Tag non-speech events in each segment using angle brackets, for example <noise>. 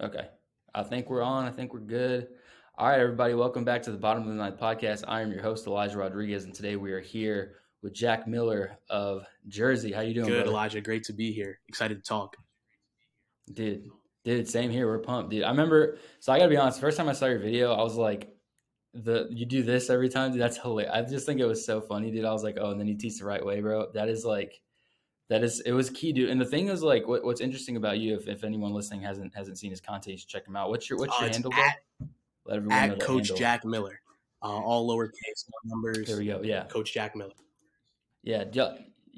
Okay. I think we're on. I think we're good. All right, everybody. Welcome back to the Bottom of the Ninth podcast. I am your host, Elijah Rodriguez, and today we are here with Jack Miller of Jersey. How you doing? Good, brother? Elijah. Great to be here. Excited to talk. Dude, dude, same here. We're pumped, dude. I remember. So I gotta be honest. First time I saw your video, I was like, "the You do this every time, dude. That's hilarious." I just think it was so funny, dude. I was like, "Oh," and then you teach the right way, bro. That is like that is it was key, dude. And the thing is, like, what, what's interesting about you, if, if anyone listening hasn't hasn't seen his content, check him out. What's your what's Uh, your handle? at, Let everyone at Coach handle. Jack Miller. Uh, all lowercase, numbers. There we go. Yeah, Coach Jack Miller. yeah.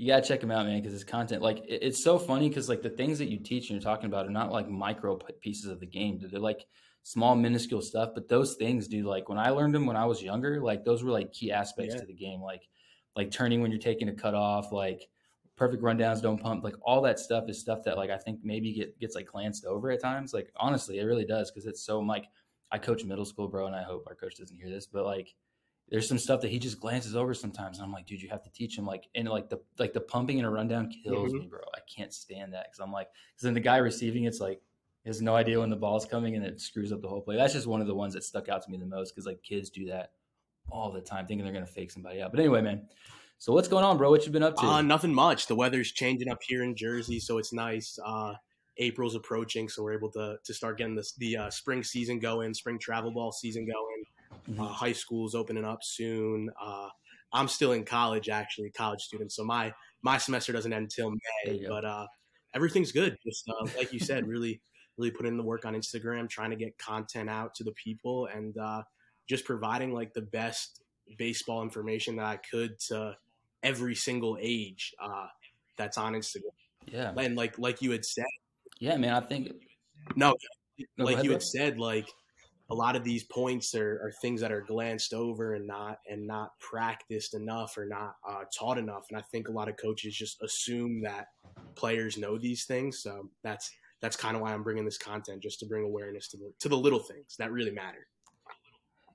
You gotta check him out, man, because his content, like, it- it's so funny because like the things that you teach and you're talking about are not like micro pieces of the game. dude. They're like small, minuscule stuff. But those things, dude, like when I learned them when I was younger, like those were like key aspects Yeah. to the game, like like turning when you're taking a cut off, like perfect rundowns, don't pump, like all that stuff is stuff that like I think maybe get gets like glanced over at times. Like honestly, it really does because it's so like I coach middle school, bro, and I hope our coach doesn't hear this, but like there's some stuff that he just glances over sometimes. And I'm like, dude, you have to teach him. Like, and like the like the pumping in a rundown kills Mhm. me, bro. I can't stand that because I'm like, because then the guy receiving it's like has no idea when the ball's coming and it screws up the whole play. That's just one of the ones that stuck out to me the most because like kids do that all the time, thinking they're gonna fake somebody out. But anyway, man. So what's going on, bro? What you been up to? Uh, nothing much. The weather's changing up here in Jersey, so it's nice. Uh, April's approaching, so we're able to to start getting this the uh, spring season going, spring travel ball season going. Mhm. Uh, high school's opening up soon. Uh, I'm still in college, actually, college student. So my my semester doesn't end until May, but uh, everything's good. Just uh, like you said, really, really putting the work on Instagram, trying to get content out to the people, and uh, just providing like the best baseball information that I could to every single age uh, that's on Instagram. yeah, And like like you had said, yeah, man. I think no, No, like ahead, you bro. had said, like a lot of these points are, are things that are glanced over and not and not practiced enough or not uh, taught enough. And I think a lot of coaches just assume that players know these things. So that's that's kind of why I'm bringing this content, just to bring awareness to the to the little things that really matter.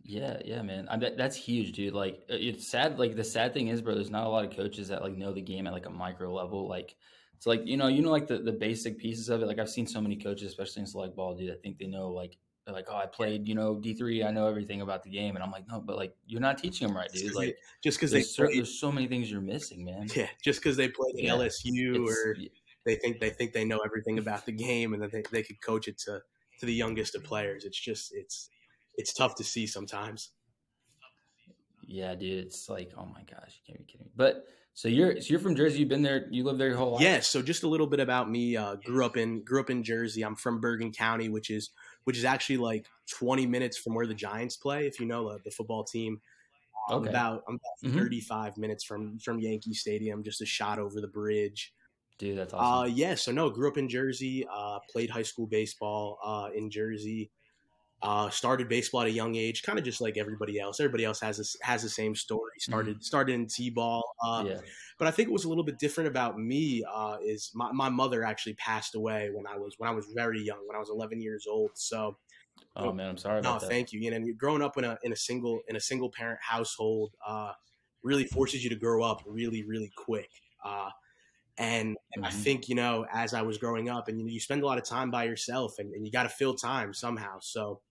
Yeah, yeah, man. I bet that's huge, dude. Like uh, it's sad. Like the sad thing is, bro, there's not a lot of coaches that like know the game at like a micro level. Like it's like you know, you know, like the the basic pieces of it. Like I've seen so many coaches, especially in select ball, dude. I think they know like they're like, oh, I played, you know, D three. I know everything about the game, and I'm like, no, but like you're not teaching them right, dude. Like just because they there's, cer- there's so many things you're missing, man. yeah, just because they played at Yeah. LSU or they think they think they know everything about the game and that they, they could coach it to to the youngest of players. It's just it's it's tough to see sometimes. yeah, dude. It's like, oh my gosh, you can't be kidding me. But so you're so you're from Jersey. You've been there. You lived there your whole life. Yes. So just a little bit about me. Uh, grew up in grew up in Jersey. I'm from Bergen County, which is which is actually like 20 minutes from where the Giants play. If you know uh, the football team, I'm Okay. about I'm about Mhm. 35 minutes from from Yankee Stadium, just a shot over the bridge. dude, that's Uh, awesome. yeah. So no, grew up in Jersey. Uh, played high school baseball uh, in Jersey. Uh, started baseball at a young age, kind of just like everybody else. Everybody else has this, has the same story. Started started in t-ball. Uh, yeah. but I think it was a little bit different about me uh, is my, my mother actually passed away when I was when I was very young, when I was 11 years old. So Oh man, I'm sorry no, about that. thank you. You know, growing up in a in a single in a single parent household uh, really forces you to grow up really really quick. Uh, and, and I Mhm. think you know, as I was growing up, and you know, you spend a lot of time by yourself, and, and you got to fill time somehow. So,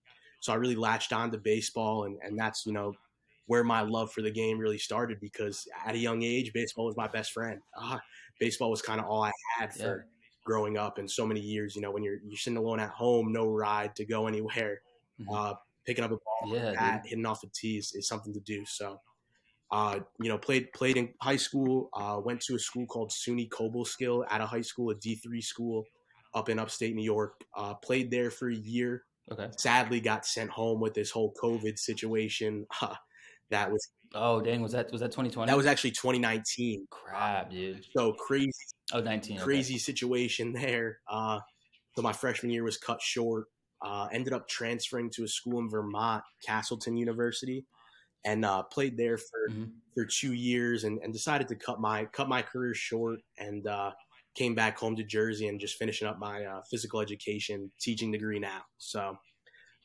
so I really latched on to baseball, and and that's you know where my love for the game really started because at a young age, baseball was my best friend. Uh, baseball was kind of all I had for growing up and so many years. You know, when you're you're sitting alone at home, no ride to go anywhere, Mhm. uh, picking up a ball, Yeah, bat, hitting off the tees is something to do. So, uh, you know, played played in high school. Uh, went to a school called SUNY Cobleskill at a high school, a D three school up in upstate New York. Uh, played there for a year. Okay. Sadly, got sent home with this whole COVID situation. <laughs> that was Oh dang, was that was that 2020? that was actually 2019. crap, dude. So crazy, Oh, 19. okay. crazy situation <laughs> there. Uh, so my freshman year was cut short. Uh, ended up transferring to a school in Vermont, Castleton University, and uh, played there for Mhm. for two years, and, and decided to cut my cut my career short, and uh, came back home to Jersey and just finishing up my uh, physical education teaching degree now. So.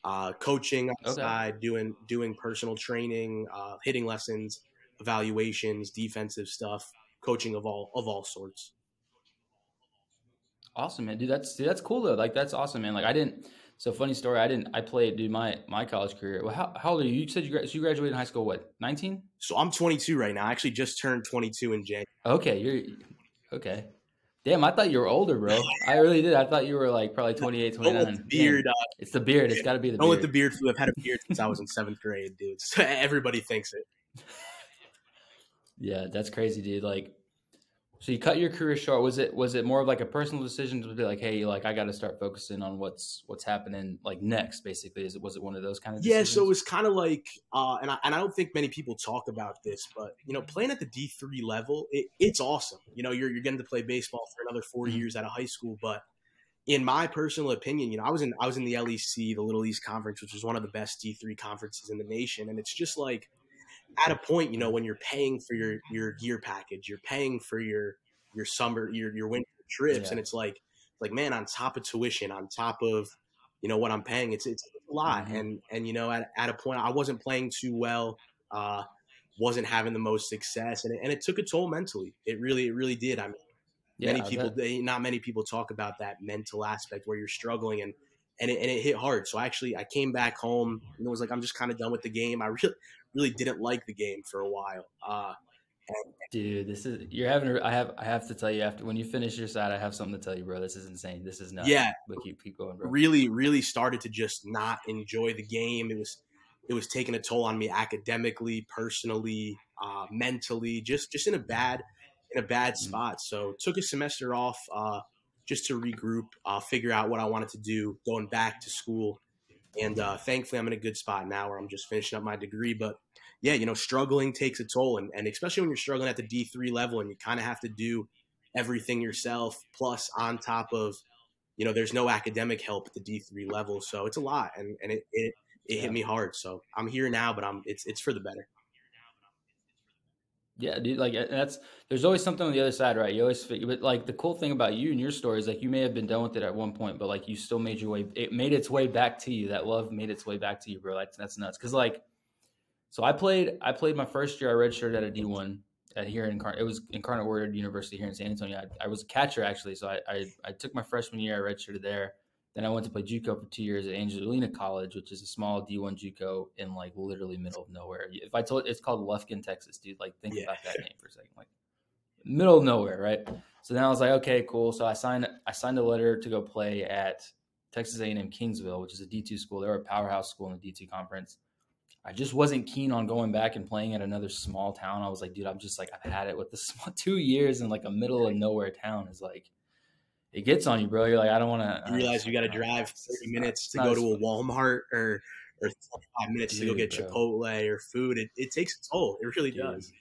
Uh, coaching the Okay. doing doing personal training, uh, hitting lessons, evaluations, defensive stuff, coaching of all of all sorts. Awesome, man. Dude, that's dude, that's cool though. Like that's awesome, man. Like I didn't So funny story. I didn't. I played, dude. My my college career. Well, how, how old are you? You said you, so you graduated in high school. What? Nineteen. So I'm 22 right now. I actually just turned 22 in January. Okay, you're okay. Damn, I thought you were older, bro. I really did. I thought you were like probably 28, <laughs> 29. the beard. Uh, it's the beard. It's got to be the don't beard. let the beard fool. I've had a beard since I was in seventh grade, dude. So <laughs> everybody thinks it. <laughs> yeah, that's crazy, dude. Like, so you cut your career short. Was it was it more of like a personal decision to be like, hey, like I got to start focusing on what's what's happening like next? Basically, is it was it one of those kind of decisions? yeah? So it was kind of like, uh, and I and I don't think many people talk about this, but you know, playing at the D three level, it, it's awesome. You know, you're you're getting to play baseball for another 4 mm-hmm. years out of high school, but in my personal opinion, you know, I was in I was in the LEC, the Little East Conference, which is one of the best D three conferences in the nation, and it's just like at a point, you know, when you're paying for your your gear package, you're paying for your your summer your your winter trips, yeah. and it's like like man, on top of tuition, on top of you know what I'm paying, it's it's a lot, mm-hmm. and and you know at, at a point I wasn't playing too well, uh, wasn't having the most success, and it, and it took a toll mentally. It really it really did. I mean, yeah, many people they, not many people talk about that mental aspect where you're struggling and. And it, and it hit hard. So actually, I came back home and it was like I'm just kind of done with the game. I really, really didn't like the game for a while. Uh, Dude, this is you're having. I have. I have to tell you after when you finish your side, I have something to tell you, bro. This is insane. This is nuts. Yeah, but keep keep going, bro. Really, really started to just not enjoy the game. It was it was taking a toll on me academically, personally, uh, mentally, just just in a bad in a bad mm-hmm. spot. So took a semester off uh, just to regroup, uh, figure out what I wanted to do, going back to school, and uh, thankfully I'm in a good spot now where I'm just finishing up my degree, but yeah, you know, struggling takes a toll. And, and especially when you're struggling at the D3 level and you kind of have to do everything yourself, plus on top of, you know, there's no academic help at the D3 level. So it's a lot. And, and it, it, it hit me hard. So I'm here now, but I'm, it's, it's for the better. Yeah, dude. Like that's there's always something on the other side, right? You always, but like the cool thing about you and your story is like you may have been done with it at one point, but like you still made your way. It made its way back to you. That love made its way back to you, bro. Like that's nuts. Because like so I played. I played my first year. I redshirted at a D one at here in it was Incarnate Word University here in San Antonio. I, I was a catcher actually, so I, I, I took my freshman year. I redshirted there. Then I went to play JUCO for two years at Angelina College, which is a small D one JUCO in like literally middle of nowhere. If I told it's called Lufkin, Texas, dude. Like think yeah. about that name for a second. Like middle of nowhere, right? So then I was like, okay, cool. So I signed I signed a letter to go play at Texas A&M Kingsville, which is a D two school. They're a powerhouse school in the D two conference. I just wasn't keen on going back and playing at another small town. I was like, dude, I'm just like, I've had it with the <laughs> small two years in like a middle of nowhere town is like, it gets on you, bro. You're like, I don't want to. You realize you got to drive 30 minutes to go to a Walmart or or five minutes dude, to go get bro. Chipotle or food. It, it takes a toll. It really dude. does.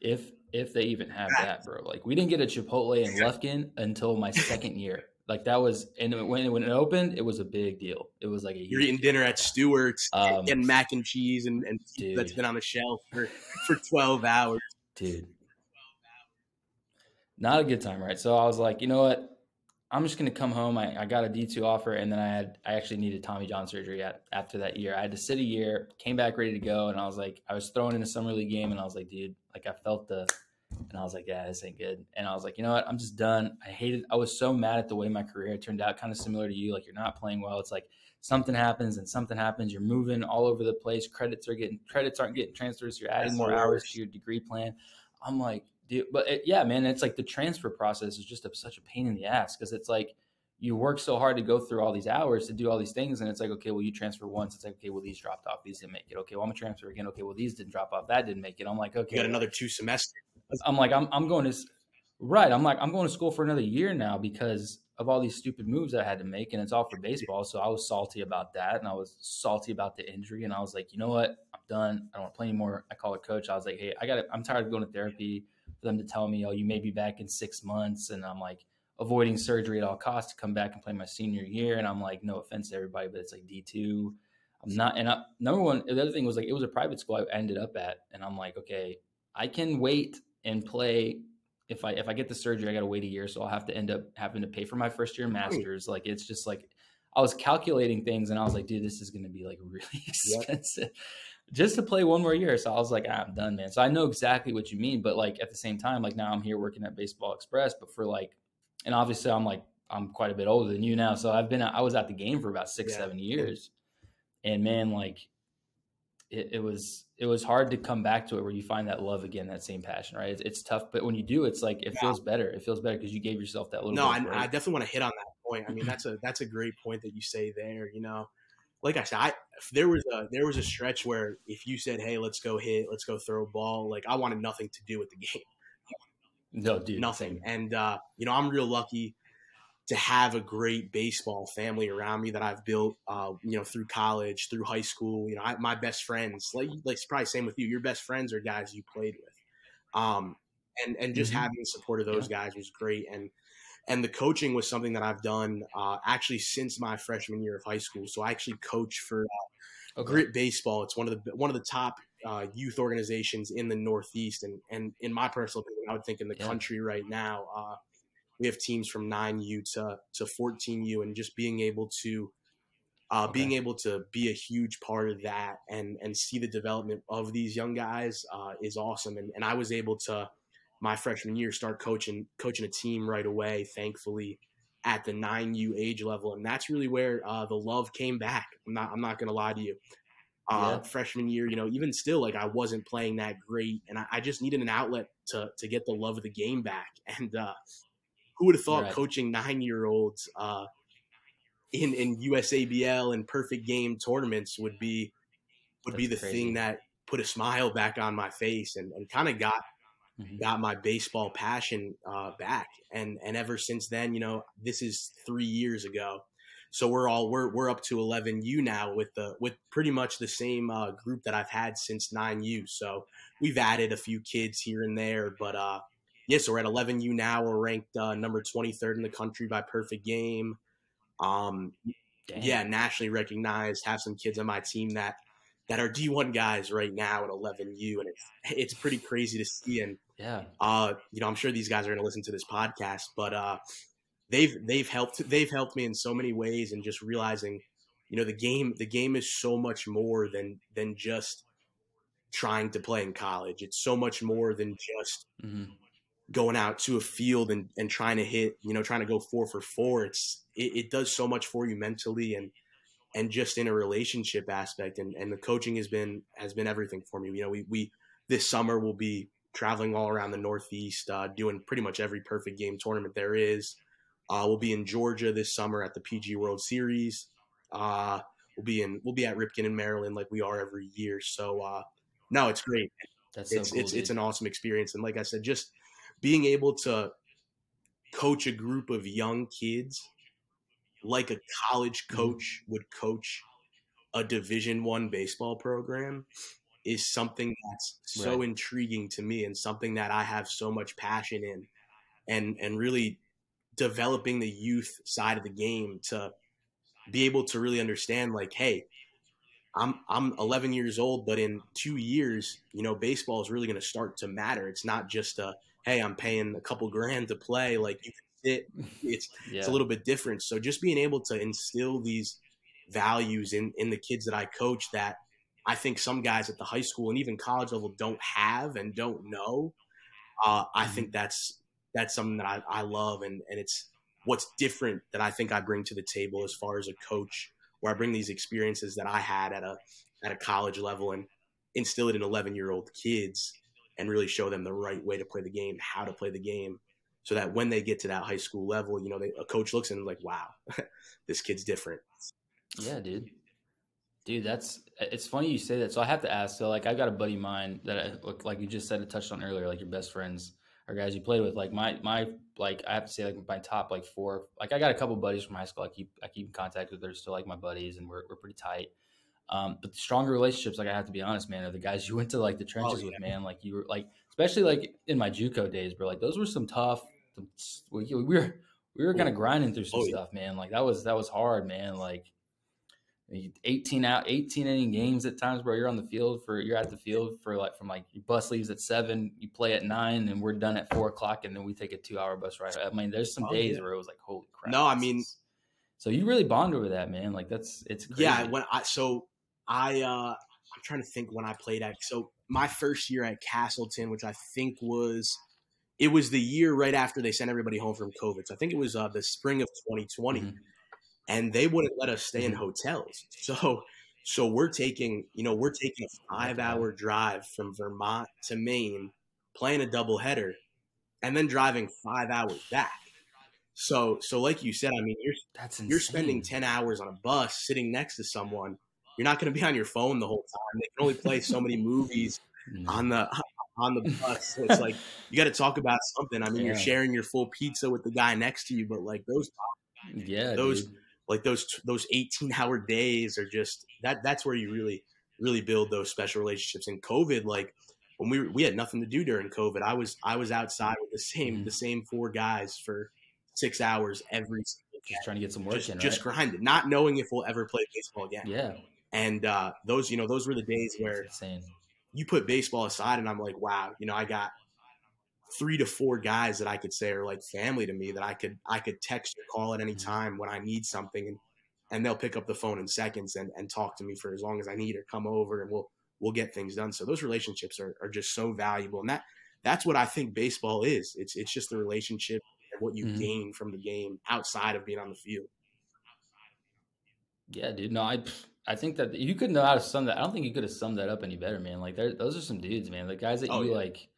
If if they even have that, bro. Like we didn't get a Chipotle in Lufkin until my second year. Like that was, and when when it opened, it was a big deal. It was like a you're eating dinner at Stewart's, um, getting mac and cheese and, and that's been on the shelf for for twelve hours, dude. Not a good time, right? So I was like, you know what? I'm just gonna come home. I, I got a D two offer, and then I had I actually needed Tommy John surgery at, after that year. I had to sit a year, came back ready to go, and I was like, I was thrown in a summer league game, and I was like, dude, like I felt the and I was like, yeah, this ain't good. And I was like, you know what? I'm just done. I hated, I was so mad at the way my career turned out, kind of similar to you. Like, you're not playing well. It's like something happens and something happens. You're moving all over the place. Credits are getting, credits aren't getting transfers. You're adding That's more hours to your degree plan. I'm like, but it, yeah, man, it's like the transfer process is just a, such a pain in the ass because it's like, you work so hard to go through all these hours to do all these things, and it's like, okay, well, you transfer once. It's like, okay, well, these dropped off. These didn't make it. Okay, well, I'm gonna transfer again. Okay, well, these didn't drop off. That didn't make it. I'm like, okay, you got another two semesters. I'm like, I'm, I'm going to, right. I'm like, I'm going to school for another year now because of all these stupid moves I had to make. And it's all for baseball. So I was salty about that. And I was salty about the injury. And I was like, you know what? I'm done. I don't want to play anymore. I called a coach. I was like, hey, I got it. I'm tired of going to therapy for them to tell me, oh, you may be back in six months. And I'm like, avoiding surgery at all costs to come back and play my senior year. And I'm like, no offense to everybody, but it's like D2. I'm not, and I, number one, the other thing was like, it was a private school I ended up at. And I'm like, okay, I can wait and play if I if I get the surgery, I got to wait a year, so I'll have to end up having to pay for my first year masters. Like it's just like I was calculating things, and I was like, dude, this is going to be like <laughs> really expensive. Yep. Just to play one more year, so I was like, ah, I'm done, man. So I know exactly what you mean, but like at the same time, like now I'm here working at Baseball Express, but for like, and obviously I'm like I'm quite a bit older than you now, so I've been I was at the game for about six Yeah. seven years, and man, like it, it was it was hard to come back to it where you find that love again, that same passion, right? It's, it's tough, but when you do, it's like it Yeah. feels better. It feels better because you gave yourself that little. No, I. I definitely want to hit on that point. I mean, <laughs> that's a that's a great point that you say there. You know, like I said, I there was a there was a stretch where if you said, "Hey, let's go hit, let's go throw a ball," like I wanted nothing to do with the <laughs> game, no, dude, nothing. And uh, you know, I'm real lucky to have a great baseball family around me that I've built. Uh, you know, through college, through high school. You know, I, my best friends, like like it's probably same with you. Your best friends are guys you played with. Um, and and just Mhm. having the support of those guys was great. And and the coaching was something that I've done uh, actually since my freshman year of high school. So I actually coach for uh, Okay. Grit Baseball. It's one of the one of the top uh, youth organizations in the Northeast, and and in my personal opinion, I would think in the Yeah. country right now. Uh, we have teams from nine U to to fourteen U, and just being able to. Uh, Okay. Being able to be a huge part of that and and see the development of these young guys uh, is awesome. And, and I was able to my freshman year start coaching coaching a team right away. Thankfully, at the nine U age level, and that's really where uh, the love came back. I'm not I'm not gonna lie to you. Uh, Yeah. Freshman year, you know, even still, like I wasn't playing that great, and I, I just needed an outlet to to get the love of the game back. <laughs> And uh, who would have thought Right. coaching nine year olds uh, in in USABL and perfect game tournaments would be would be the crazy. thing that put a smile back on my face and, and kind of got Mhm. got my baseball passion uh, back. And and ever since then, you know, this is three years ago. So we're all we're we're up to eleven U now with the with pretty much the same uh, group that I've had since nine U. So we've added a few kids here and there, but uh, yeah, so we're at eleven U now. We're ranked uh, number twenty third in the country by perfect game. Um, Damn. yeah, nationally recognized. Have some kids on my team that that are D1 guys right now at 11U, and it's it's pretty crazy to see. And yeah, uh, you know, I'm sure these guys are going to listen to this podcast, but uh, they've they've helped they've helped me in so many ways, and just realizing, you know, the game the game is so much more than than just trying to play in college. It's so much more than just hmm going out to a field and, and trying to hit, you know, trying to go four for four. It's it, it does so much for you mentally and and just in a relationship aspect. And and the coaching has been has been everything for me. You know, we we this summer we'll be traveling all around the Northeast, uh, doing pretty much every perfect game tournament there is. Uh, we'll be in Georgia this summer at the PG World Series. Uh, we'll be in we'll be at Ripken in Maryland like we are every year. So uh, no, it's great that's so it's cool. it's it's an awesome experience and like i said just being able to coach a group of young kids like a college Mhm. coach would coach a division one baseball program is something that's so Right. intriguing to me and something that i have so much passion in and and really developing the youth side of the game to be able to really understand like hey I'm I'm 11 years old, but in two years, you know, baseball is really going to start to matter. It's not just a hey, I'm paying a couple grand to play. Like you can sit. It's yeah. it's a little bit different. So just being able to instill these values in in the kids that I coach that I think some guys at the high school and even college level don't have and don't know. Uh, I Mhm. think that's that's something that I, I love and and it's what's different that I think I bring to the table as far as a coach where I bring these experiences that I had at a at a college level and instill it in 11 year old kids and really show them the right way to play the game, how to play the game, so that when they get to that high school level, you know, they, a coach looks and like, wow, <laughs> this kid's different. Yeah, dude. Dude, that's it's funny you say that. So I have to ask. So like, I got a buddy of mine that I look like you just said it touched on earlier. Like your best friends or guys you played with. Like my my like I have to say like my top like four. Like I got a couple buddies from high school. I keep I keep in contact with. They're still like my buddies, and we're we're pretty tight. Um, but the stronger relationships, like I have to be honest, man, are the guys you went to like the trenches yeah. with, man. Like you were like, especially like in my JUCO days, bro. Like those were some tough. We, we were we were kind of grinding through some Oh, stuff, man. Like that was that was hard, man. Like 18 out 18 inning games at times bro you're on the field for you're at the field for like from like your bus leaves at seven you play at nine and we're done at four o'clock and then we take a two hour bus ride i mean there's some Oh, days yeah. where it was like holy crap No, I mean- so you really bond over that man like that's it's crazy. Yeah, when I so I uh I'm trying to think when I played at so my first year at Castleton, which I think was it was the year right after they sent everybody home from COVID. So I think it was uh, the spring of 2020, mm-hmm. and they wouldn't let us stay mm-hmm. in hotels. So so we're taking you know we're taking a five hour drive from Vermont to Maine, playing a double header, and then driving five hours back. So so like you said, I mean you're That's you're spending ten hours on a bus sitting next to someone. You're not going to be on your phone the whole time. They can only play so many movies <laughs> on the on the bus. So it's like you got to talk about something. I mean, yeah. you're sharing your full pizza with the guy next to you, but like those, yeah, those dude. like those those 18 hour days are just that. That's where you really really build those special relationships. In COVID, like when we we had nothing to do during COVID, I was I was outside with the same mm-hmm. the same four guys for six hours every. Just trying to get some work just, in, just grinding, not knowing if we'll ever play baseball again. Yeah, and uh, those, you know, those were the days where you put baseball aside and I'm like, wow, you know, I got three to four guys that I could say are like family to me that I could I could text or call at any mm-hmm. time when I need something and and they'll pick up the phone in seconds and, and talk to me for as long as I need or come over and we'll we'll get things done. So those relationships are, are just so valuable. And that that's what I think baseball is. It's it's just the relationship and what you mm-hmm. gain from the game outside of being on the field. Yeah, dude. No, I I think that you could know how to sum that. I don't think you could have summed that up any better, man. Like those are some dudes, man. The guys that oh, you yeah. like,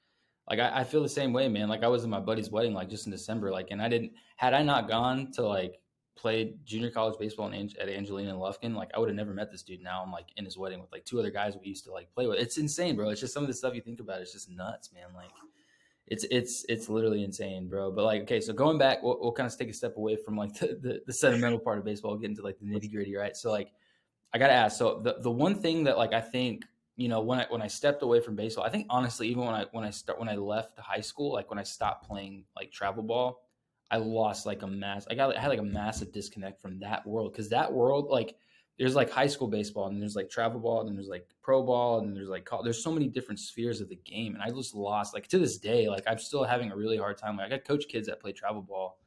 like I, I, feel the same way, man. Like I was in my buddy's wedding, like just in December, like, and I didn't had I not gone to like play junior college baseball in, at Angelina and Lufkin, like I would have never met this dude. Now I'm like in his wedding with like two other guys we used to like play with. It's insane, bro. It's just some of the stuff you think about. It's just nuts, man. Like it's it's it's literally insane, bro. But like, okay, so going back, we'll, we'll kind of take a step away from like <laughs> the, the, the sentimental part of baseball, get into like the nitty gritty, right? So like I gotta ask. So the the one thing that like I think you know when I when I stepped away from baseball, I think honestly even when I when I start when I left high school, like when I stopped playing like travel ball, I lost like a mass. I got I had like a massive disconnect from that world because that world like there's like high school baseball and there's like travel ball and there's like pro ball and there's like there's so many different spheres of the game and I just lost like to this day like I'm still having a really hard time. Like I got coach kids that play travel ball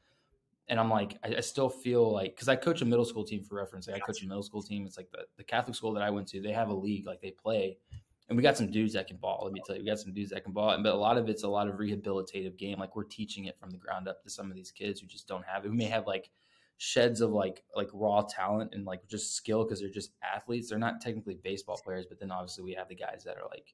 and I'm like, I, I still feel like because I coach a middle school team for reference. Like I coach a middle school team. It's like the, the Catholic school that I went to. They have a league, like they play, and we got some dudes that can ball. Let me tell you, we got some dudes that can ball. But a lot of it's a lot of rehabilitative game. Like we're teaching it from the ground up to some of these kids who just don't have it. Who may have like sheds of like like raw talent and like just skill because they're just athletes. They're not technically baseball players, but then obviously we have the guys that are like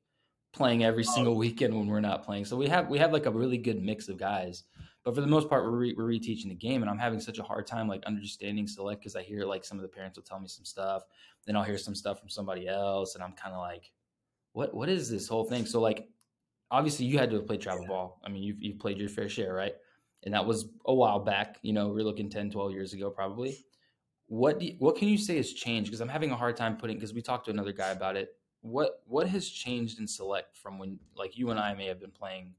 playing every oh. single <laughs> weekend when we're not playing. So we have we have like a really good mix of guys but for the most part, we're, re- we're reteaching the game, and I'm having such a hard time like understanding select because I hear like some of the parents will tell me some stuff, then I'll hear some stuff from somebody else, and I'm kind of like, what what is this whole thing? So like, obviously you had to play travel ball. I mean, you've you've played your fair share, right? And that was a while back. You know, we're looking 10, 12 years ago probably. What do you, what can you say has changed? Because I'm having a hard time putting because we talked to another guy about it. What what has changed in select from when like you and I may have been playing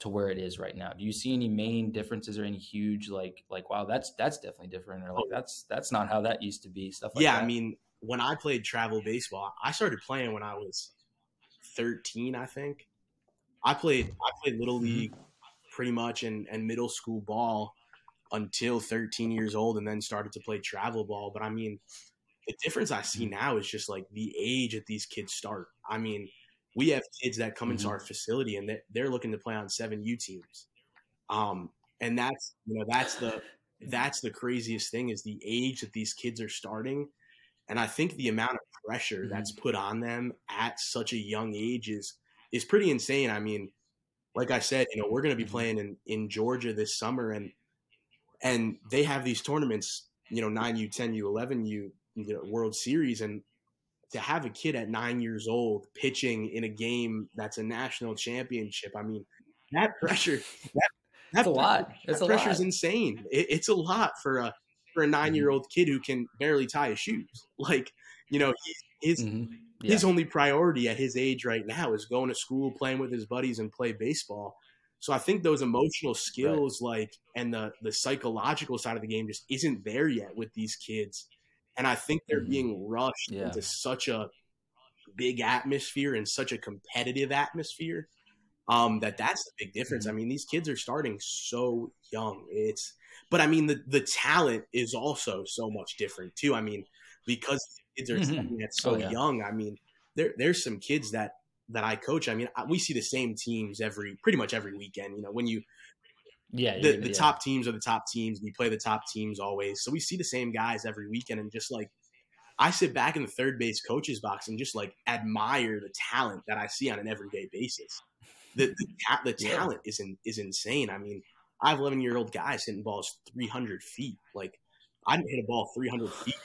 to where it is right now? Do you see any main differences or any huge like like wow that's that's definitely different or like oh. that's that's not how that used to be stuff like that. yeah, that? I mean when I played travel baseball, I started playing when I was 13, I think. I played I played little mm-hmm. league pretty much and, and middle school ball until 13 years old and then started to play travel ball. But I mean, the difference I see mm-hmm. now is just like the age that these kids start. I mean, we have kids that come into mm-hmm. our facility and they're looking to play on seven U teams. Um, and that's you know that's the that's the craziest thing is the age that these kids are starting, and I think the amount of pressure mm-hmm. that's put on them at such a young age is is pretty insane. I mean, like I said, you know, we're going to be mm-hmm. playing in in Georgia this summer, and and they have these tournaments, you know, nine U, ten U, eleven U, you know, World Series, and to have a kid at nine years old pitching in a game that's a national championship, I mean, that pressure, <laughs> that, that's a lot. That pressure is insane. It, it's a lot for a for a nine year old kid who can barely tie his shoes. <laughs> Like, you know, his mm-hmm. yeah. his only priority at his age right now is going to school, playing with his buddies, and play baseball. So I think those emotional skills, right. like, and the the psychological side of the game, just isn't there yet with these kids and I think they're mm-hmm. being rushed yeah. into such a big atmosphere and such a competitive atmosphere um, that that's the big difference. Mm-hmm. I mean, these kids are starting so young. It's, but I mean, the the talent is also so much different too. I mean, because kids are mm-hmm. at so oh, yeah. young. I mean, there there's some kids that that I coach. I mean, we see the same teams every pretty much every weekend. You know, when you Yeah, the, the yeah. top teams are the top teams. We play the top teams always, so we see the same guys every weekend, and just like I sit back in the third base coaches box and just like admire the talent that I see on an everyday basis. The the, ta- the Yeah. talent is in, is insane. I mean, I have eleven year old guys hitting balls three hundred feet. Like I didn't hit a ball three hundred feet. <laughs>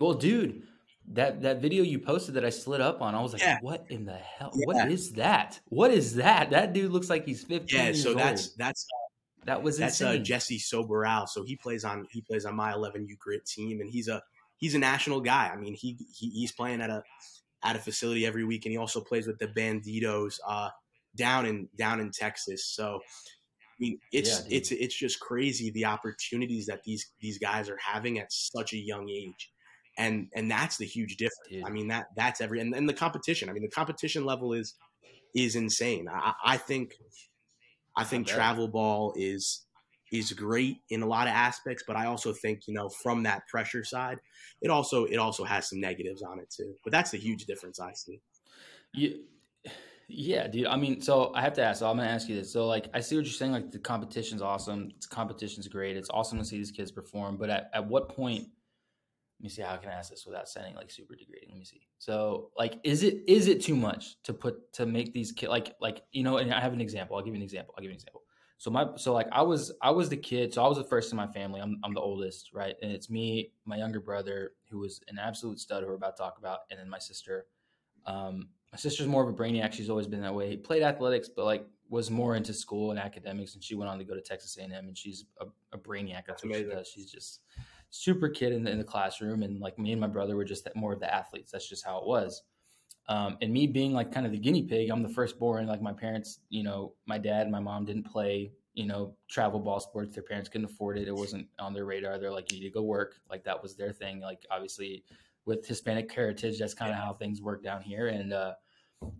Well, dude, that that video you posted that I slid up on, I was like, Yeah. "What in the hell? Yeah. What is that? What is that? That dude looks like he's 15 Yeah, so that's old. that's uh, That was that's uh. Jesse Soberal. So he plays on he plays on my 11U grit team, and he's a he's a national guy. I mean, he, he he's playing at a at a facility every week, and he also plays with the Banditos uh, down in down in Texas. So. I mean, it's Yeah, it's it's just crazy the opportunities that these these guys are having at such a young age, and and that's the huge difference. Dude. I mean that that's every and, and the competition. I mean the competition level is is insane. I, I think I think travel ball is is great in a lot of aspects, but I also think you know from that pressure side, it also it also has some negatives on it too. But that's the huge difference I see. You, yeah, dude. I mean, so I have to ask. So I'm gonna ask you this. So, like, I see what you're saying. Like, the competition's awesome. The competition's great. It's awesome to see these kids perform. But at, at what point? Let me see. How can I ask this without sounding like super degrading? Let me see. So, like, is it is it too much to put to make these kids like like you know? And I have an example. I'll give you an example. I'll give you an example. So my so like I was I was the kid. So I was the first in my family. I'm I'm the oldest, right? And it's me, my younger brother, who was an absolute stud, who we're about to talk about, and then my sister. Um, my sister's more of a brainiac. She's always been that way. He Played athletics, but like was more into school and academics. And she went on to go to Texas A&M, and she's a, a brainiac. That's what Amazing. she does. She's just super kid in the, in the classroom. And like me and my brother were just more of the athletes. That's just how it was. Um, and me being like kind of the guinea pig, I'm the firstborn. Like my parents, you know, my dad and my mom didn't play, you know, travel ball sports. Their parents couldn't afford it. It wasn't on their radar. They're like, you need to go work. Like that was their thing. Like obviously with Hispanic heritage, that's kind of how things work down here. And uh,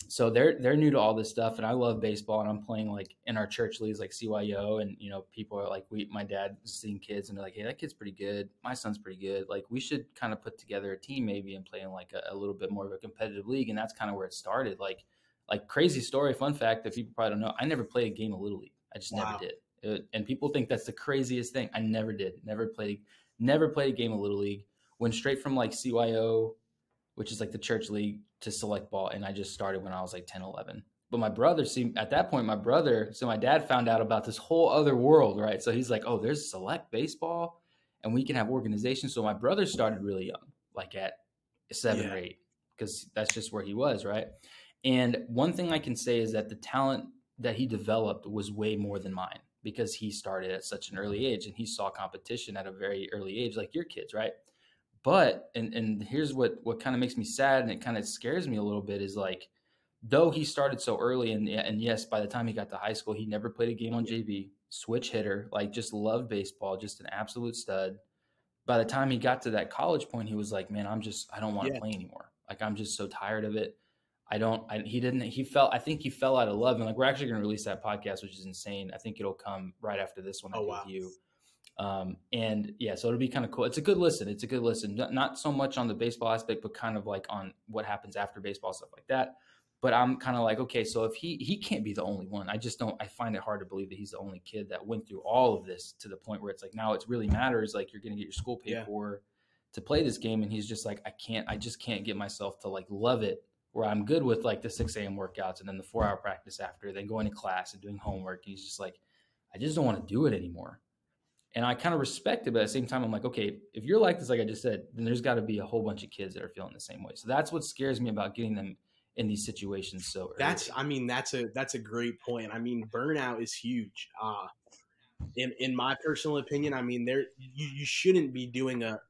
so they're they're new to all this stuff. And I love baseball, and I'm playing like in our church leagues, like CYO, and you know, people are like, we, my dad seeing kids, and they're like, hey, that kid's pretty good. My son's pretty good. Like we should kind of put together a team maybe and play in like a, a little bit more of a competitive league. And that's kind of where it started. Like like crazy story, fun fact that people probably don't know. I never played a game of little league. I just Wow. never did. It- and people think that's the craziest thing. I never did. Never played. Never played a game of little league. Went straight from like CYO, which is like the church league, to select ball, and I just started when I was like 10, 11. But my brother, see, at that point, my brother, so my dad found out about this whole other world, right? So he's like, oh, there's select baseball, and we can have organizations. So my brother started really young, like at seven or eight, because that's just where he was, right? And one thing I can say is that the talent that he developed was way more than mine because he started at such an early age and he saw competition at a very early age, like your kids, right? But and and here's what what kind of makes me sad and it kind of scares me a little bit is like, though he started so early and and yes, by the time he got to high school, he never played a game on JV, switch hitter, like just loved baseball, just an absolute stud. By the time he got to that college point, he was like, "Man, I'm just I don't want to Yeah. play anymore. Like I'm just so tired of it." I don't. I, he didn't. He felt. I think he fell out of love. And like we're actually going to release that podcast, which is insane. I think it'll come right after this one. I Oh, do wow. with you. Um, and yeah, so it'll be kind of cool. It's a good listen. It's a good listen. Not, not so much on the baseball aspect, but kind of like on what happens after baseball stuff like that. But I'm kind of like, okay, so if he he can't be the only one, I just don't. I find it hard to believe that he's the only kid that went through all of this to the point where it's like now it really matters. Like you're going to get your school paid Yeah. for to play this game, and he's just like, I can't. I just can't get myself to like love it where I'm good with like the 6 a.m. workouts and then the four hour practice after, then going to class and doing homework. He's just like, I just don't want to do it anymore. And I kind of respect it, but at the same time, I'm like, okay, if you're like this, like I just said, then there's got to be a whole bunch of kids that are feeling the same way. So that's what scares me about getting them in these situations so early. That's I mean that's a that's a great point. I mean burnout is huge. Uh in in my personal opinion, I mean there you, you shouldn't be doing a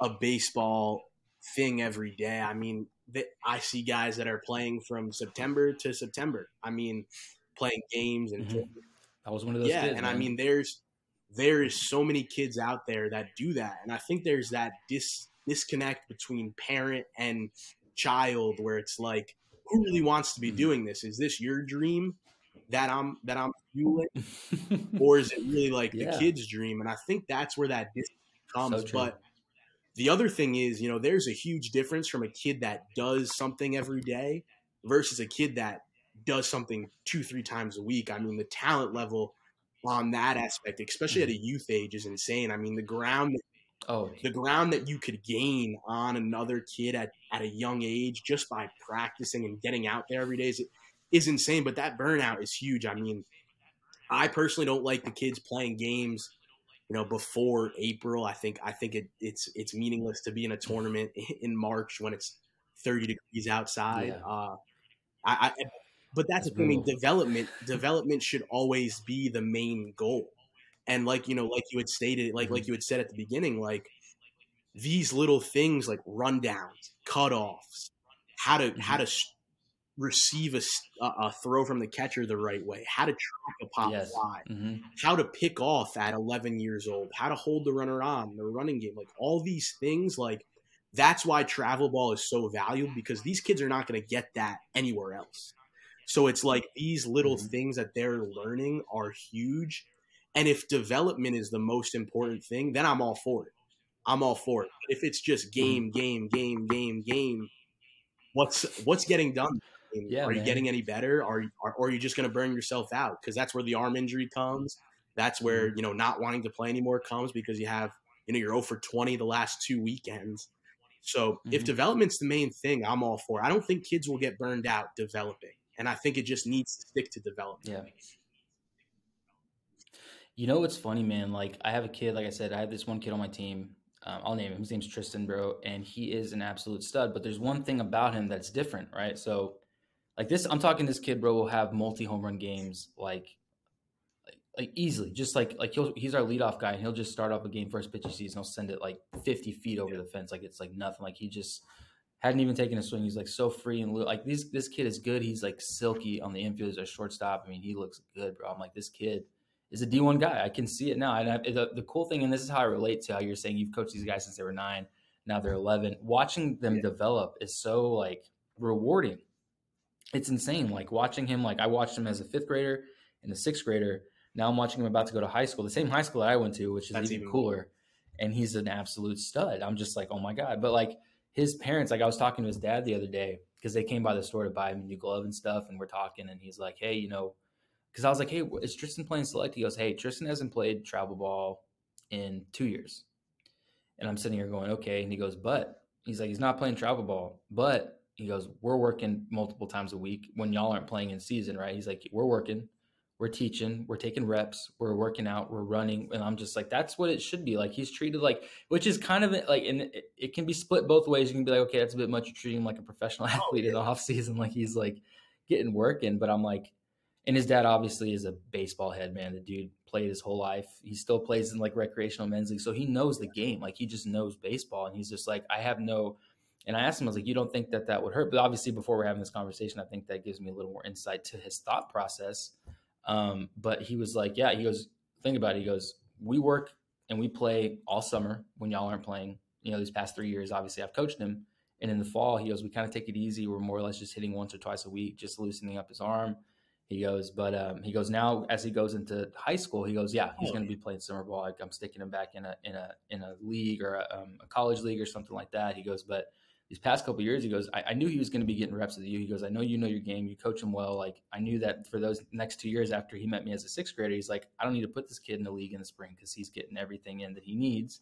a baseball thing every day. I mean that I see guys that are playing from September to September. I mean playing games and Mhm. I was one of those yeah, kids. and I mean there's there is so many kids out there that do that, and I think there's that dis disconnect between parent and child where it's like, who really wants to be Mhm. doing this? Is this your dream that I'm that I'm fueling, <laughs> or is it really like Yeah. the kid's dream? And I think that's where that comes. true. but the other thing is, you know, there's a huge difference from a kid that does something every day versus a kid that does something two, three times a week. I mean, the talent level on that aspect, especially at a youth age, is insane. I mean, the ground Oh, the ground that you could gain on another kid at, at a young age just by practicing and getting out there every day is, is insane. But that burnout is huge. I mean, I personally don't like the kids playing games, you know, before April. I think I think it, it's it's meaningless to be in a tournament <laughs> in March when it's 30 degrees outside. Yeah. Uh, I, I, but that's, that's the thing. Development development should always be the main goal and like you know like you had stated like like mm-hmm. you had said at the beginning like these little things like rundowns cutoffs how to mm-hmm. how to receive a, a, throw from the catcher the right way how to track a pop yes. fly mm-hmm. how to pick off at 11 years old how to hold the runner on the running game like all these things like that's why travel ball is so valuable because these kids are not going to get that anywhere else so it's like these little mm-hmm. things that they're learning are huge and if development is the most important thing, then I'm all for it. I'm all for it. But if it's just mm-hmm. game, game, game, game, game, what's what's getting done? Yeah, are you getting any better? Are, are or are you just going to burn yourself out? Because that's where the arm injury comes. That's where mm-hmm. you know not wanting to play anymore comes because you have you know you're 0 for 20 the last two weekends. So mm-hmm. if development's the main thing, I'm all for. It. I don't think kids will get burned out developing, and I think it just needs to stick to development. Yeah. You know what's funny, man? Like I have a kid. Like I said, I have this one kid on my team. Um, I'll name him. His name's Tristan, bro, and he is an absolute stud. But there's one thing about him that's different, right? So, like this, I'm talking. This kid, bro, will have multi home run games, like, like, like easily. Just like like he'll he's our leadoff guy, and he'll just start off a game first pitch he sees, and he'll send it like 50 feet over the fence, like it's like nothing. Like he just hadn't even taken a swing. He's like so free and like this this kid is good. He's like silky on the infield as a shortstop. I mean, he looks good, bro. I'm like this kid is a D1 guy. I can see it now. And I, the, the cool thing, and this is how I relate to how you're saying you've coached these guys since they were nine, now they're 11. Watching them yeah. develop is so like rewarding. It's insane. Like watching him, like I watched him as a fifth grader and a sixth grader. Now I'm watching him about to go to high school, the same high school that I went to, which is even, even cooler. And he's an absolute stud. I'm just like, oh my God. But like his parents, like I was talking to his dad the other day because they came by the store to buy him a new glove and stuff. And we're talking, and he's like, hey, you know, because I was like, hey, is Tristan playing select? He goes, hey, Tristan hasn't played travel ball in two years. And I'm sitting here going, okay. And he goes, but he's like, he's not playing travel ball, but he goes, we're working multiple times a week when y'all aren't playing in season, right? He's like, we're working, we're teaching, we're taking reps, we're working out, we're running. And I'm just like, that's what it should be. Like he's treated like, which is kind of like, and it, it can be split both ways. You can be like, okay, that's a bit much. You're treating him like a professional <laughs> oh, athlete oh, yeah. in the off season. Like he's like getting work in, but I'm like, and his dad obviously is a baseball head man. The dude played his whole life. He still plays in like recreational men's league, so he knows the game. Like he just knows baseball, and he's just like, I have no. And I asked him, I was like, you don't think that that would hurt? But obviously, before we're having this conversation, I think that gives me a little more insight to his thought process. Um, but he was like, yeah, he goes, think about it. He goes, we work and we play all summer when y'all aren't playing. You know, these past three years, obviously, I've coached him. And in the fall, he goes, we kind of take it easy. We're more or less just hitting once or twice a week, just loosening up his arm he goes, but um, he goes now as he goes into high school. He goes, yeah, he's oh, going to be playing summer ball. Like, I'm sticking him back in a in a in a league or a, um, a college league or something like that. He goes, but these past couple years, he goes, I, I knew he was going to be getting reps with you. He goes, I know you know your game. You coach him well. Like I knew that for those next two years after he met me as a sixth grader, he's like, I don't need to put this kid in the league in the spring because he's getting everything in that he needs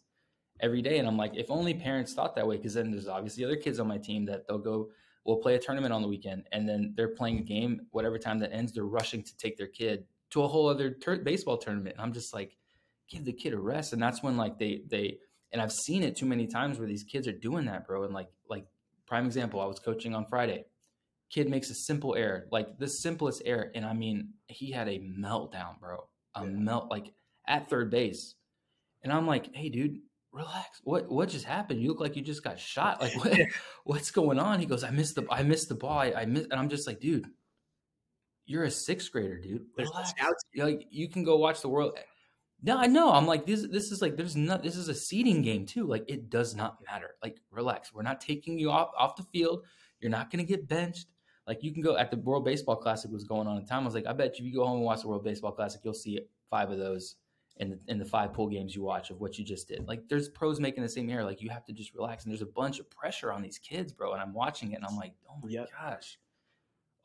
every day. And I'm like, if only parents thought that way, because then there's obviously other kids on my team that they'll go we'll play a tournament on the weekend and then they're playing a game whatever time that ends they're rushing to take their kid to a whole other baseball tournament and i'm just like give the kid a rest and that's when like they they and i've seen it too many times where these kids are doing that bro and like like prime example i was coaching on friday kid makes a simple error like the simplest error and i mean he had a meltdown bro a yeah. melt like at third base and i'm like hey dude relax. What what just happened? You look like you just got shot. Like <laughs> what, what's going on? He goes, I missed the I missed the ball. I, I missed, and I'm just like, dude, you're a sixth grader, dude. Relax. Like you can go watch the world. No, I know. I'm like this. This is like there's not. This is a seeding game too. Like it does not matter. Like relax. We're not taking you off off the field. You're not going to get benched. Like you can go at the World Baseball Classic was going on in time. I was like, I bet you if you go home and watch the World Baseball Classic, you'll see five of those in the, in the five pool games you watch of what you just did. Like there's pros making the same error. Like you have to just relax. And there's a bunch of pressure on these kids, bro. And I'm watching it and I'm like, oh my yep. gosh.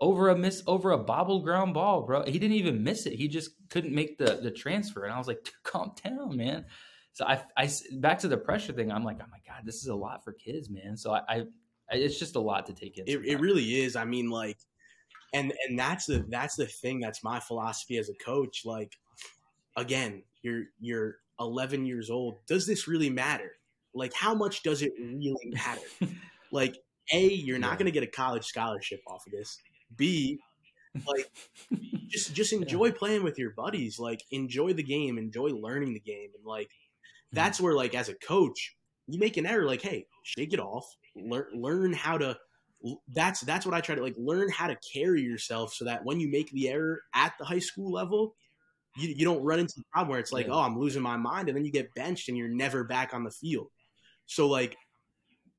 Over a miss over a bobble ground ball, bro. He didn't even miss it. He just couldn't make the the transfer, and I was like, calm down, man. So I, I back to the pressure thing. I'm like, oh my god, this is a lot for kids, man. So I, I it's just a lot to take in. It, it really is. I mean, like, and and that's the that's the thing. That's my philosophy as a coach. Like, again, you're you're 11 years old. Does this really matter? Like, how much does it really matter? <laughs> like, a, you're not yeah. going to get a college scholarship off of this. B, like, just just <laughs> enjoy yeah. playing with your buddies. Like, enjoy the game, enjoy learning the game, and like, that's where like as a coach, you make an error. Like, hey, shake it off. Learn learn how to. That's that's what I try to like learn how to carry yourself so that when you make the error at the high school level, you, you don't run into the problem where it's like, yeah. oh, I'm losing my mind, and then you get benched and you're never back on the field. So like,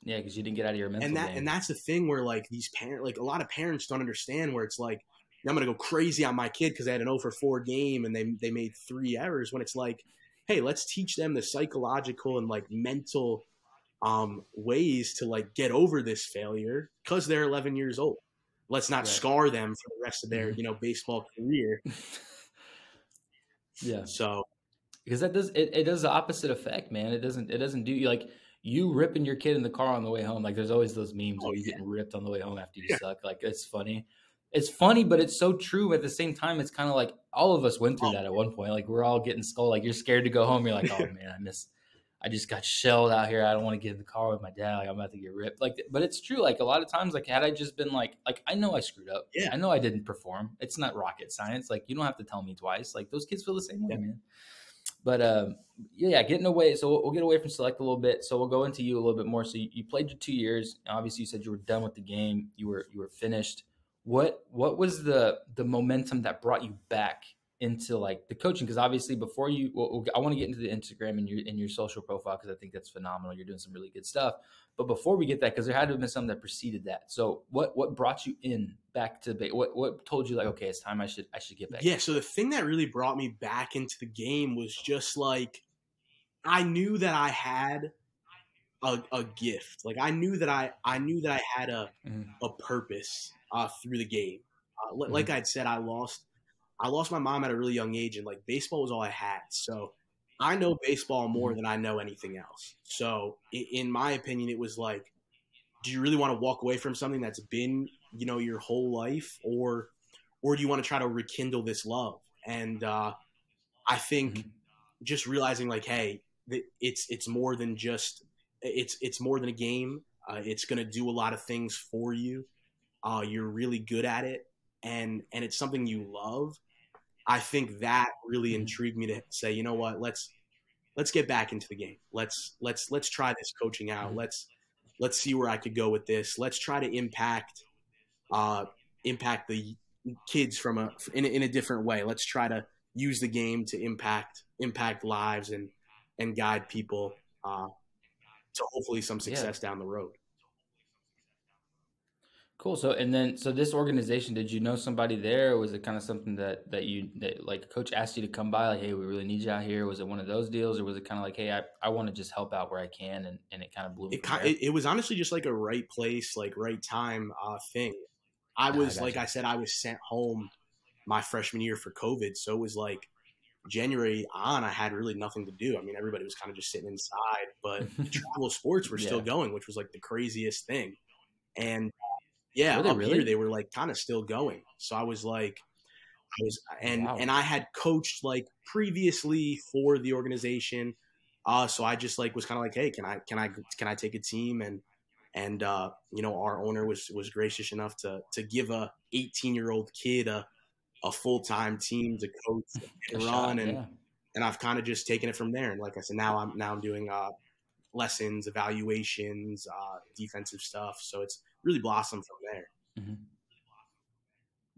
yeah, because you didn't get out of your mental and that game. and that's the thing where like these parents, like a lot of parents don't understand where it's like I'm gonna go crazy on my kid because they had an 0 for 4 game and they they made three errors when it's like, hey, let's teach them the psychological and like mental um ways to like get over this failure because they're 11 years old. Let's not right. scar them for the rest of their mm-hmm. you know baseball career. <laughs> Yeah. So because that does it, it does the opposite effect, man. It doesn't it doesn't do you like you ripping your kid in the car on the way home. Like there's always those memes oh, where you yeah. getting ripped on the way home after you yeah. suck. Like it's funny. It's funny, but it's so true. At the same time, it's kind of like all of us went through oh, that at one point. Like we're all getting skull. Like you're scared to go home. You're like, oh <laughs> man, I miss. I just got shelled out here. I don't want to get in the car with my dad. Like I'm about to get ripped. Like, but it's true. Like a lot of times, like had I just been like, like I know I screwed up. Yeah. I know I didn't perform. It's not rocket science. Like you don't have to tell me twice. Like those kids feel the same way, yeah. man. But um, yeah, getting away. So we'll, we'll, get away from select a little bit. So we'll go into you a little bit more. So you, you played your two years. Obviously, you said you were done with the game. You were you were finished. What what was the the momentum that brought you back into like the coaching because obviously before you well, i want to get into the instagram and your in your social profile because i think that's phenomenal. You're doing some really good stuff. But before we get that because there had to have been something that preceded that. So what what brought you in back to what what told you like okay it's time i should i should get back yeah so the thing that really brought me back into the game was just like i knew that i had a, a gift. Like i knew that i i knew that i had a mm-hmm. a purpose uh, through the game. Uh, mm-hmm. like i'd said i lost I lost my mom at a really young age, and like baseball was all I had. So I know baseball more mm-hmm. than I know anything else. So in my opinion, it was like, do you really want to walk away from something that's been you know your whole life, or or do you want to try to rekindle this love? And uh, I think mm-hmm. just realizing like, hey, it's it's more than just it's it's more than a game. Uh, it's going to do a lot of things for you. Uh, you're really good at it, and and it's something you love. I think that really intrigued me to say, you know what, let's let's get back into the game. Let's let's let's try this coaching out. Mm-hmm. Let's let's see where I could go with this. Let's try to impact uh impact the kids from a in a, in a different way. Let's try to use the game to impact impact lives and and guide people uh, to hopefully some success yeah. down the road. Cool. So and then so this organization, did you know somebody there? was it kind of something that that you that like coach asked you to come by, like, hey, we really need you out here? Was it one of those deals, or was it kind of like, hey, I, I want to just help out where I can, and, and it kind of blew. It, it, it was honestly just like a right place, like right time uh, thing. I was I like you. I said, I was sent home my freshman year for COVID, so it was like January on, I had really nothing to do. I mean, everybody was kind of just sitting inside, but <laughs> travel sports were still going, which was like the craziest thing. And yeah, up really? here they were like kind of still going. So I was like, I was, and wow. and I had coached like previously for the organization. Uh, so I just like was kind of like, hey, can I can I can I take a team and and uh, you know our owner was was gracious enough to to give a 18 year old kid a a full time team to coach <laughs> and run shot, and yeah. and I've kind of just taken it from there. And like I said, now I'm now I'm doing uh, lessons, evaluations, uh, defensive stuff. So it's really blossom from there. Mm-hmm.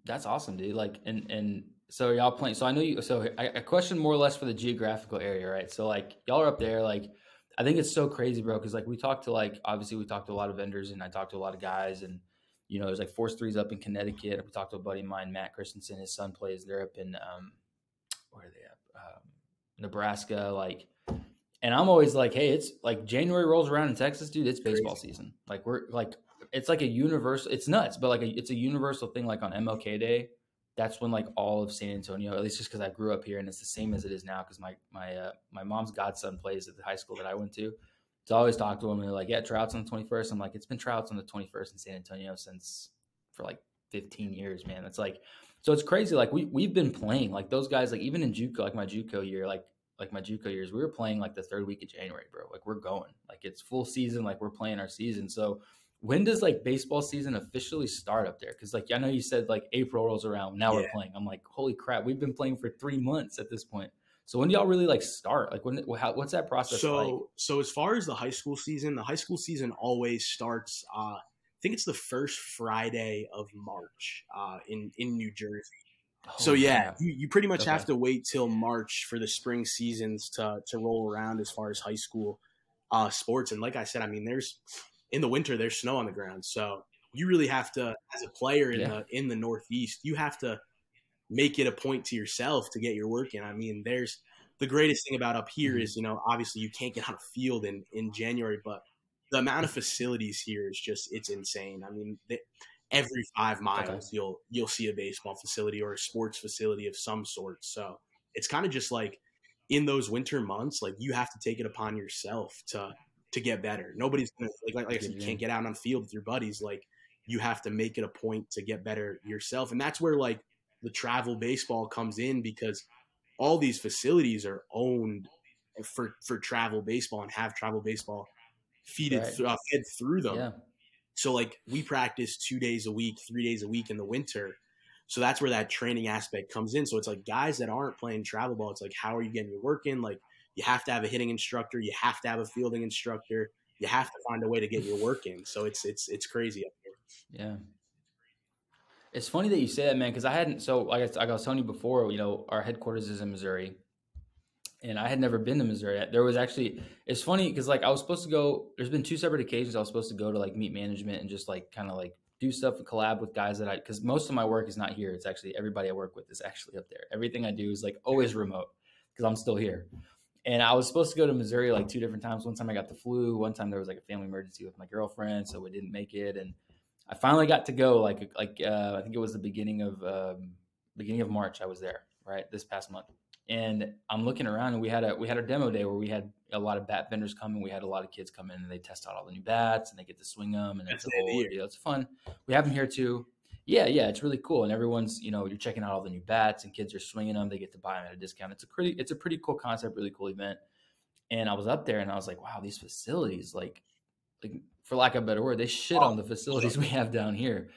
That's awesome, dude. Like, and and so y'all playing. So I know you. So I, I question more or less for the geographical area, right? So like y'all are up there. Like, I think it's so crazy, bro. Because like we talked to like obviously we talked to a lot of vendors, and I talked to a lot of guys, and you know there's like Force Threes up in Connecticut. We talked to a buddy of mine, Matt Christensen. His son plays. They're up in um, where are they up? Um, Nebraska. Like and I'm always like, hey, it's like January rolls around in Texas, dude. It's baseball season. Like we're like it's like a universal. It's nuts, but like a, it's a universal thing. Like on MLK Day, that's when like all of San Antonio, at least just because I grew up here, and it's the same as it is now. Because my my uh, my mom's godson plays at the high school that I went to. So I always talk to them, and they're like, "Yeah, tryouts on the 21st." I'm like, "It's been tryouts on the 21st in San Antonio since for like 15 years, man." It's like, so it's crazy. Like we we've been playing like those guys, like even in JUCO, like my JUCO year, like like my JUCO years, we were playing like the third week of January, bro. Like we're going, like it's full season, like we're playing our season. So when does like baseball season officially start up there? Because like I know you said like April rolls around, now yeah. we're playing. I'm like, holy crap, we've been playing for three months at this point. So when do y'all really like start? Like when? How, what's that process so, like? So as far as the high school season, the high school season always starts. Uh, I think it's the first Friday of March uh, in in New Jersey. Oh, so yeah, you, you, pretty much okay. have to wait till March for the spring seasons to to roll around as far as high school uh, sports. And like I said, I mean, there's in the winter there's snow on the ground, so you really have to, as a player in yeah. the in the Northeast, you have to make it a point to yourself to get your work in. I mean, there's the greatest thing about up here mm-hmm. is you know obviously you can't get on a field in in January, but the amount of facilities here is just it's insane. I mean. They, every five miles okay. you'll you'll see a baseball facility or a sports facility of some sort. So it's kind of just like in those winter months, like you have to take it upon yourself to to get better. Nobody's gonna like like, like I said, you can't get out on field with your buddies. Like you have to make it a point to get better yourself, and that's where like the travel baseball comes in because all these facilities are owned for for travel baseball and have travel baseball feeded right. th- uh, fed through them. Yeah. So like we practice two days a week, three days a week in the winter. So that's where that training aspect comes in. So it's like guys that aren't playing travel ball, it's like how are you getting your work in? Like you have to have a hitting instructor, you have to have a fielding instructor, you have to find a way to get your work in. So it's it's it's crazy up here. Yeah. It's funny that you say that, man, because I hadn't. So, like I, like I was telling you before, you know, our headquarters is in Missouri, and I had never been to Missouri. There was actually it's funny because like I was supposed to go. There's been two separate occasions I was supposed to go to like meet management and just like kind of like do stuff and collab with guys that I because most of my work is not here. It's actually everybody I work with is actually up there. Everything I do is like always remote because I'm still here. And I was supposed to go to Missouri like two different times. One time I got the flu. One time there was like a family emergency with my girlfriend, so we didn't make it. And I finally got to go. Like like uh, I think it was the beginning of um, beginning of March. I was there right this past month and I'm looking around and we had a we had a demo day where we had a lot of bat vendors come and we had a lot of kids come in and they test out all the new bats and they get to swing them and it's a whole. It's fun. We have them here too. Yeah, yeah, it's really cool and everyone's you know you're checking out all the new bats and kids are swinging them. They get to buy them at a discount. It's a pretty it's a pretty cool concept, really cool event. And I was up there and I was like, wow, these facilities like like for lack of a better word, they shit on the facilities <laughs> we have down here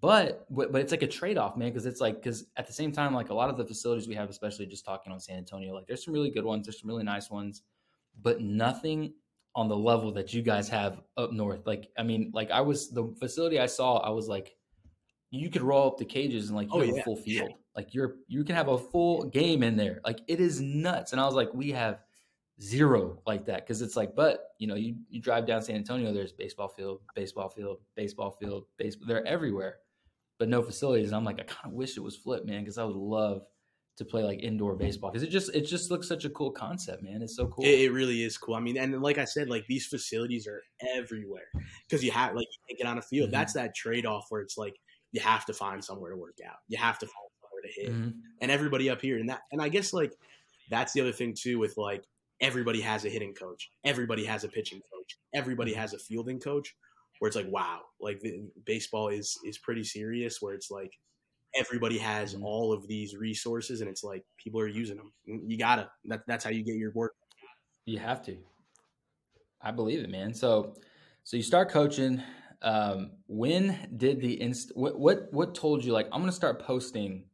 but but it's like a trade-off man because it's like because at the same time like a lot of the facilities we have especially just talking on san antonio like there's some really good ones there's some really nice ones but nothing on the level that you guys have up north like i mean like i was the facility i saw i was like you could roll up the cages and like you oh, have yeah. a full field. Yeah. like you're you can have a full game in there. Like it is nuts. And i was like we have zero like that. Because it's like but you know you, you drive down san antonio there's baseball field baseball field baseball field baseball they're everywhere but no facilities. And i'm like i kind of wish it was flipped man because i would love to play like indoor baseball. Because it just it just looks such a cool concept man. It's so cool. It, it really is cool. I mean and like i said like these facilities are everywhere. Because you have like you can't get on a field. Mm-hmm. that's that trade-off where it's like you have to find somewhere to work out you have to find somewhere to hit mm-hmm. and everybody up here and that and i guess like that's the other thing too with like everybody has a hitting coach, everybody has a pitching coach, everybody mm-hmm. has a fielding coach. Where it's like, wow, like the, baseball is is pretty serious. Where it's like everybody has mm-hmm. all of these resources, and it's like people are using them. You gotta. That, that's how you get your work. You have to. I believe it, man. So, so you start coaching. Um, when did the inst? What what what told you like I'm gonna start posting,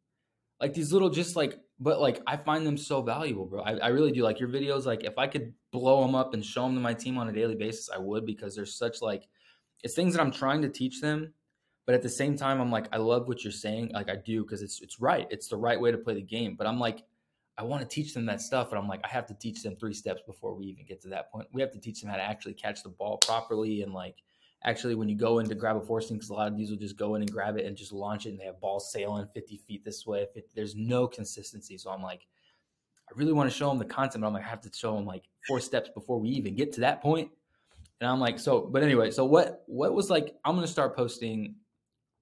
like these little just like but like I find them so valuable, bro. I, I, really do. Like your videos, like if I could blow them up and show them to my team on a daily basis, I would because there's such like it's things that I'm trying to teach them, but at the same time, I'm like I love what you're saying. Like I do because it's it's right. It's the right way to play the game. But I'm like I want to teach them that stuff, but I'm like I have to teach them three steps before we even get to that point. We have to teach them how to actually catch the ball properly and like actually when you go in to grab a forcing because a lot of these will just go in and grab it and just launch it and they have balls sailing 50 feet this way it, there's no consistency so i'm like i really want to show them the concept but i'm like i have to show them like four steps before we even get to that point And I'm like, so, but anyway, so what, what was like, I'm going to start posting.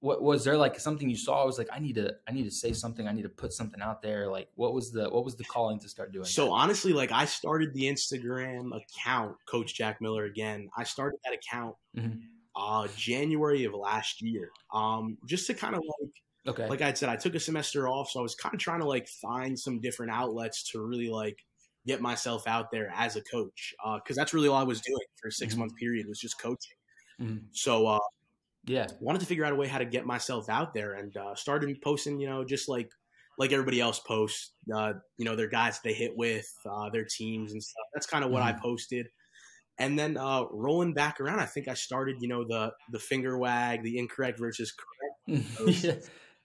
What was there like something you saw? I was like, I need to, I need to say something. I need to put something out there. Like, what was the, what was the calling to start doing? So that? honestly, like I started the Instagram account, Coach Jack Miller again. I started that account mm-hmm. uh, January of last year, um, just to kind of like Okay. Like I said, I took a semester off, so I was kind of trying to like find some different outlets to really like get myself out there as a coach because uh, that's really all I was doing for a 6 mm-hmm. month period was just coaching. Mm-hmm. So uh, yeah, wanted to figure out a way how to get myself out there and uh, started posting. You know, just like like everybody else posts. Uh, you know, their guys they hit with uh, their teams and stuff. That's kind of what mm-hmm. I posted. And then uh, rolling back around, I think I started, you know, the the finger wag, the incorrect versus correct. <laughs> yeah.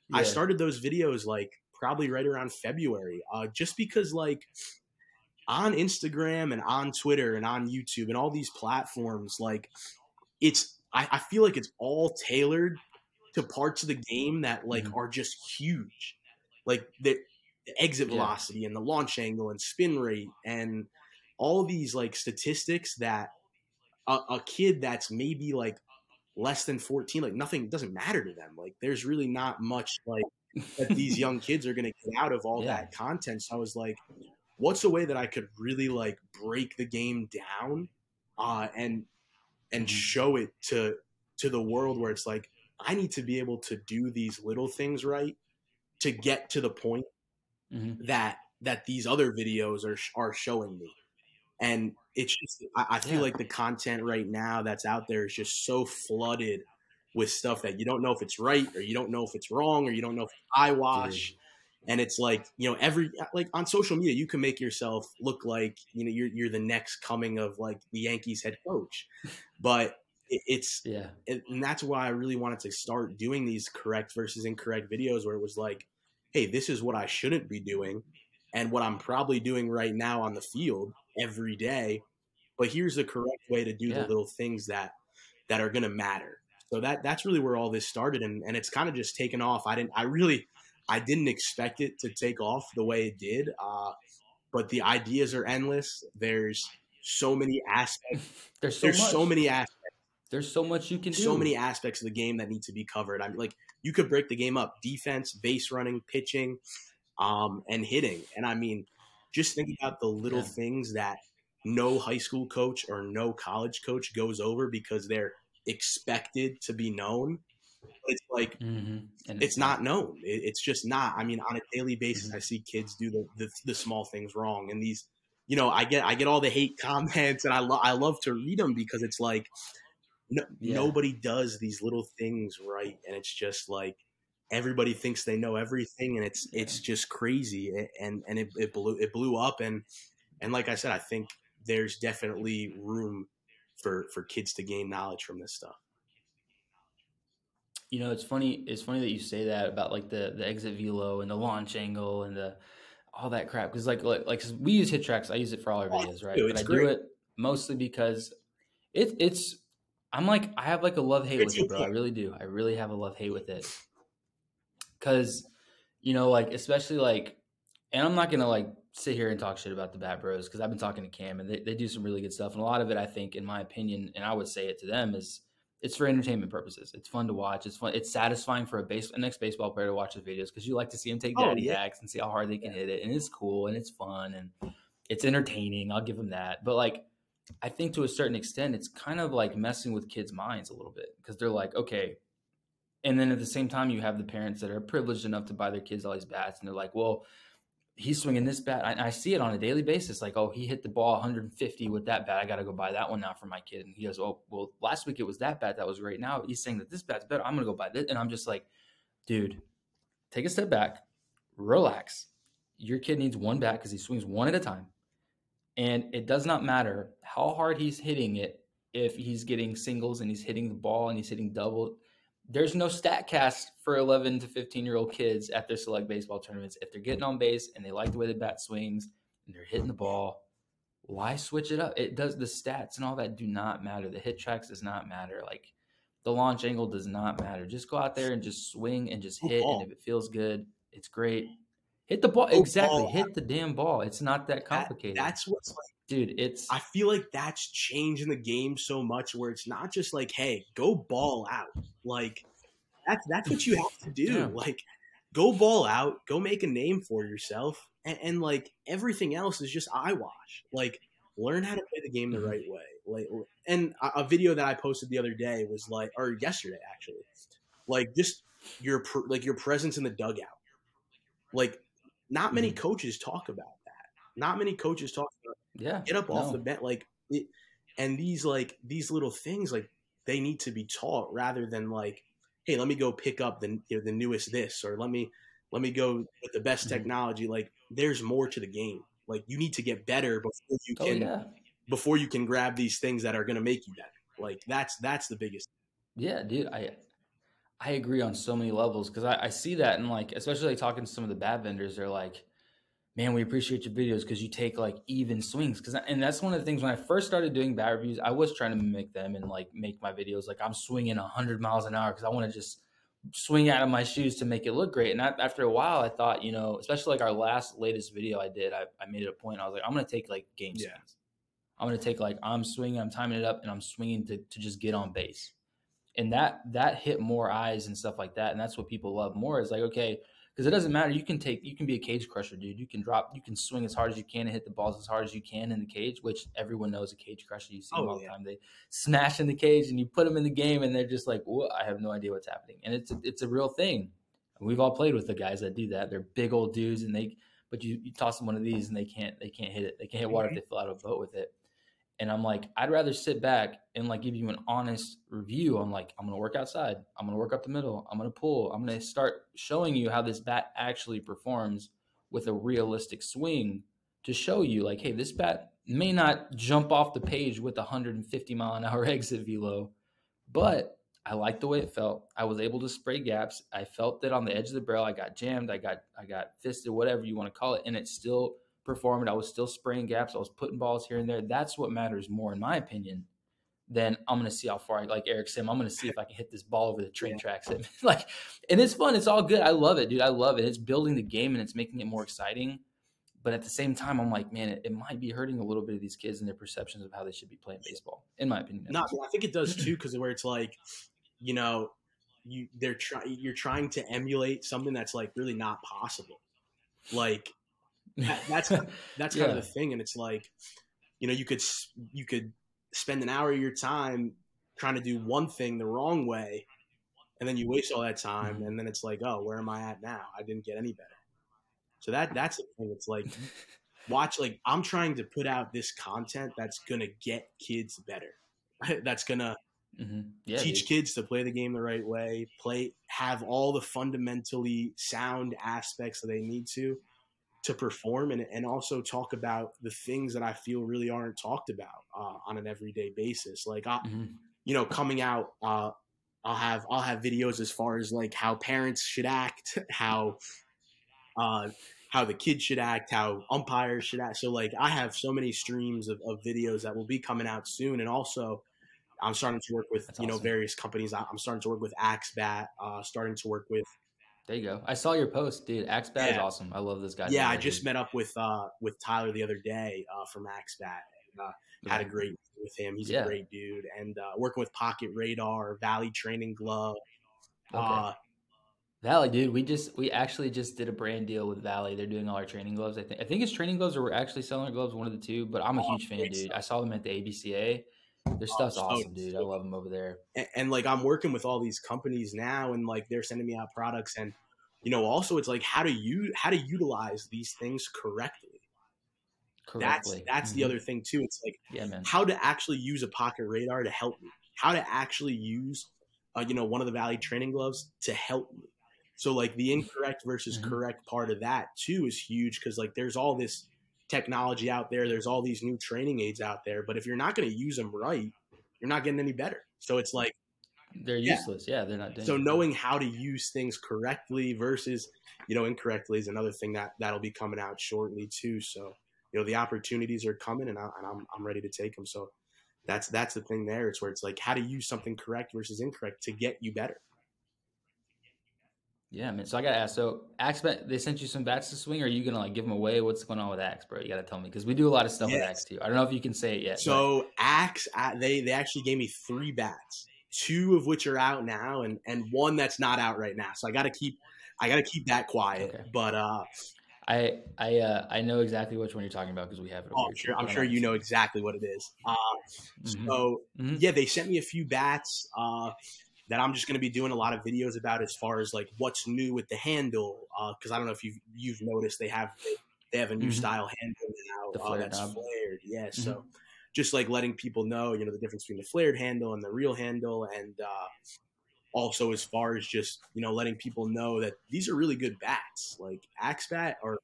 Yeah. I started those videos like probably right around February, uh, just because like on Instagram and on Twitter and on YouTube and all these platforms, like it's I, I feel like it's all tailored to parts of the game that like mm-hmm. are just huge, like the, the exit yeah. velocity and the launch angle and spin rate and all these like statistics that a, a kid that's maybe like less than 14 like nothing doesn't matter to them like there's really not much like that these <laughs> young kids are going to get out of all yeah. that content so i was like what's a way that i could really like break the game down uh and and mm-hmm. show it to to the world where it's like i need to be able to do these little things right to get to the point mm-hmm. that that these other videos are are showing me and it's just I, I feel yeah. like the content right now that's out there is just so flooded with stuff that you don't know if it's right or you don't know if it's wrong or you don't know if it's eyewash. And it's like you know every uh, like on social media you can make yourself look like you know you're you're the next coming of like the Yankees head coach, but it's yeah. it, and that's why i really wanted to start doing these correct versus incorrect videos where it was like hey this is what i shouldn't be doing and what i'm probably doing right now on the field every day. But here's the correct way to do yeah. the little things that that are going to matter. So that that's really where all this started. And, and it's kind of just taken off. I didn't i really i didn't expect it to take off the way it did uh, but the ideas are endless there's so many aspects <laughs> there's so, there's much. so many aspects there's so much you can do. So many aspects of the game that need to be covered. I mean, like you could break the game up: defense, base running, pitching, um, and hitting. And I mean, just think about the little yeah. things that no high school coach or no college coach goes over because they're expected to be known. It's like mm-hmm. it's not known. It, it's just not. I mean, on a daily basis, mm-hmm. I see kids do the, the, the small things wrong, and these, you know, I get I get all the hate <laughs> comments, and I lo- I love to read them because it's like no, yeah. nobody does these little things right, and it's just like everybody thinks they know everything, and it's yeah. it's just crazy, and and it, it blew it blew up, and and like I said, I think there's definitely room for for kids to gain knowledge from this stuff. You know, it's funny. It's funny that you say that about like the the exit velo and the launch angle and the all that crap because like like like we use HitTrax. I use it for all our videos, right? but I great. do it mostly because it it's. I'm like I have like a love hate with it, bro. I really do. I really have a love hate with it because you know like especially like and I'm not gonna like sit here and talk shit about the Bat Bros because I've been talking to Cam and they, they do some really good stuff. And a lot of it, I think, in my opinion, and I would say it to them, is it's for entertainment purposes. It's fun to watch. It's fun. It's satisfying for a base a next baseball player to watch his videos because you like to see them take oh, daddy oh, yeah. hacks and see how hard they can yeah. hit it. And it's cool and it's fun and it's entertaining. I'll give them that. But like, I think to a certain extent, it's kind of like messing with kids' minds a little bit because they're like, okay. And then at the same time, you have the parents that are privileged enough to buy their kids all these bats, and they're like, well, he's swinging this bat. I, I, see it on a daily basis. Like, oh, he hit the ball 150 with that bat. I got to go buy that one now for my kid. And he goes, oh, well, last week it was that bat that was great. Now he's saying that this bat's better. I'm going to go buy this. And I'm just like, dude, take a step back, relax. Your kid needs one bat because he swings one at a time. And it does not matter how hard he's hitting it if he's getting singles and he's hitting the ball and he's hitting double there's no Statcast for 11 to 15 year old kids at their select baseball tournaments. If they're getting on base and they like the way the bat swings and they're hitting the ball, why switch it up? It does the stats and all that do not matter. The HitTrax does not matter. Like the launch angle does not matter. Just go out there and just swing and just hit. And if it feels good, it's great. Hit the ball exactly. ball Hit the damn ball. It's not that That, complicated, that's what's like. dude. It's I feel like that's changing the game so much where it's not just like, hey, go ball out. Like that's that's what you have to do. <laughs> Yeah. Like go ball out, go make a name for yourself, and, and like everything else is just eyewash. Like learn how to play the game the Mhm. right way. Like and a, a video that I posted the other day was like, or yesterday actually, like just your like your presence in the dugout. Like not many Mhm. coaches talk about that. Not many coaches talk about yeah. get up off the bench like it, and these like these little things like they need to be taught rather than like hey let me go pick up the you know, the newest this or let me let me go with the best Mhm. technology like there's more to the game like you need to get better before you Oh can yeah. before you can grab these things that are going to make you better like that's that's the biggest Yeah, dude, I I agree on so many levels because I, I see that and like especially like talking to some of the bad vendors, they're like, "Man, we appreciate your videos because you take like even swings." Because and that's one of the things when I first started doing bad reviews, I was trying to mimic them and like make my videos like I'm swinging hundred miles an hour because I want to just swing out of my shoes to make it look great. And I, after a while, I thought, you know, especially like our last latest video I did, I, I made it a point. I was like, I'm gonna take like game Yeah. swings. I'm gonna take like I'm swinging, I'm timing it up, and I'm swinging to to just get on base and that that hit more eyes and stuff like that and that's what people love more is like okay because it doesn't matter you can take you can be a cage crusher dude you can drop you can swing as hard as you can and hit the balls as hard as you can in the cage which everyone knows a cage crusher you see oh, them Oh, all the time they smash in the cage and you put them in the game and they're just like i have no idea what's happening and it's a, it's a real thing. We've all played with the guys that do that they're big old dudes and they but you, you toss them one of these and they can't they can't hit it they can't hit water if they fill out a boat with it and I'm like, I'd rather sit back and like give you an honest review I'm like, I'm gonna work outside, I'm gonna work up the middle, I'm gonna pull, I'm gonna start showing you how this bat actually performs with a realistic swing to show you like, hey, this bat may not jump off the page with 150 mile an hour <laughs> exit velo, but I like the way it felt. I was able to spray gaps. I felt that on the edge of the barrel, I got jammed, I got I got fisted, whatever you want to call it, and it still performed. I was still spraying gaps. I was putting balls here and there. That's what matters more, in my opinion, than I'm going to see how far. I, like Eric said, I'm going to see if I can hit this ball over the train tracks. <laughs> like, and it's fun. It's all good. I love it, dude. I love it. It's building the game and it's making it more exciting. But at the same time, I'm like, man, it, it might be hurting a little bit of these kids and their perceptions of how they should be playing baseball, in my opinion. No, I think it does too, because where it's like, you know, you they're trying you're trying to emulate something that's like really not possible. Like that, that's <laughs> that's kind of the thing, and it's like, you know, you could you could spend an hour of your time trying to do one thing the wrong way, and then you waste all that time, Mhm. and then it's like, oh, where am I at now? I didn't get any better. So that that's the thing. It's like <laughs> watch like I'm trying to put out this content that's gonna get kids better. <laughs> that's gonna Mhm. Yeah, teach dude. kids to play the game the right way, play have all the fundamentally sound aspects that they need to to perform and, and also talk about the things that I feel really aren't talked about uh, on an everyday basis. Like I, Mhm. you know, coming out, uh, I'll have I'll have videos as far as like how parents should act, <laughs> how uh, how the kids should act, how umpires should act. So like I have so many streams of, of videos that will be coming out soon, and also I'm starting to work with That's you know awesome. various companies. I'm starting to work with Axe Bat, uh, starting to work with There you go. I saw your post, dude. Axe Bat is awesome. I love this guy. yeah. I just met up with uh, with Tyler the other day uh, from Axe Bat. And, uh, had a great with him. He's Yeah. a great dude, and uh, working with Pocket Radar, Valle Training Glove. Okay. Uh, Valle, dude, we just we actually just did a brand deal with Valle. They're doing all our training gloves. I think I think it's training gloves or we're actually selling our gloves, one of the two. But I'm a Oh, huge fan, dude. I saw them at the ABCA. Their stuff's so- awesome, dude. I love them over there. and, and like I'm working with all these companies now, and like they're sending me out products, and you know, also it's like how to you how to utilize these things correctly. Correctly. That's that's the Mhm. other thing too. It's like Yeah, man. how to actually use a pocket radar to help me. How to actually use, uh, you know, one of the Valle training gloves to help me. So like the incorrect versus Mhm. correct part of that too is huge because like there's all this technology out there. There's all these new training aids out there, but if you're not going to use them right, you're not getting any better. So it's like They're Yeah. useless. Yeah, they're not. doing so knowing how to use things correctly versus you know incorrectly is another thing that that'll be coming out shortly too so you know the opportunities are coming and, I, and I'm, I'm ready to take them so that's that's the thing there it's where it's like how to use something correct versus incorrect to get you better Yeah, man. So I gotta ask. So Axe they sent you some bats to swing. Or are you gonna like give them away? What's going on with Axe, bro? You gotta tell me because we do a lot of stuff yes. with Axe too. I don't know if you can say it yet. So but. Axe, they they actually gave me three bats, two of which are out now, and and one that's not out right now. So I gotta keep I gotta keep that quiet. Okay. But uh, I I uh, I know exactly which one you're talking about because we have it. Oh, I'm sure. I'm sure you know exactly what it is. Uh, mm-hmm. So mm-hmm. yeah, they sent me a few bats. Uh, that I'm just going to be doing a lot of videos about as far as like what's new with the handle. Because uh, I don't know if you've you've noticed they have they have a new mm-hmm. style handle now uh, that's knob. flared. Yeah, mm-hmm. so just like letting people know, you know, the difference between the flared handle and the real handle, and uh, also as far as just you know letting people know that these are really good bats. Like Axe Bat are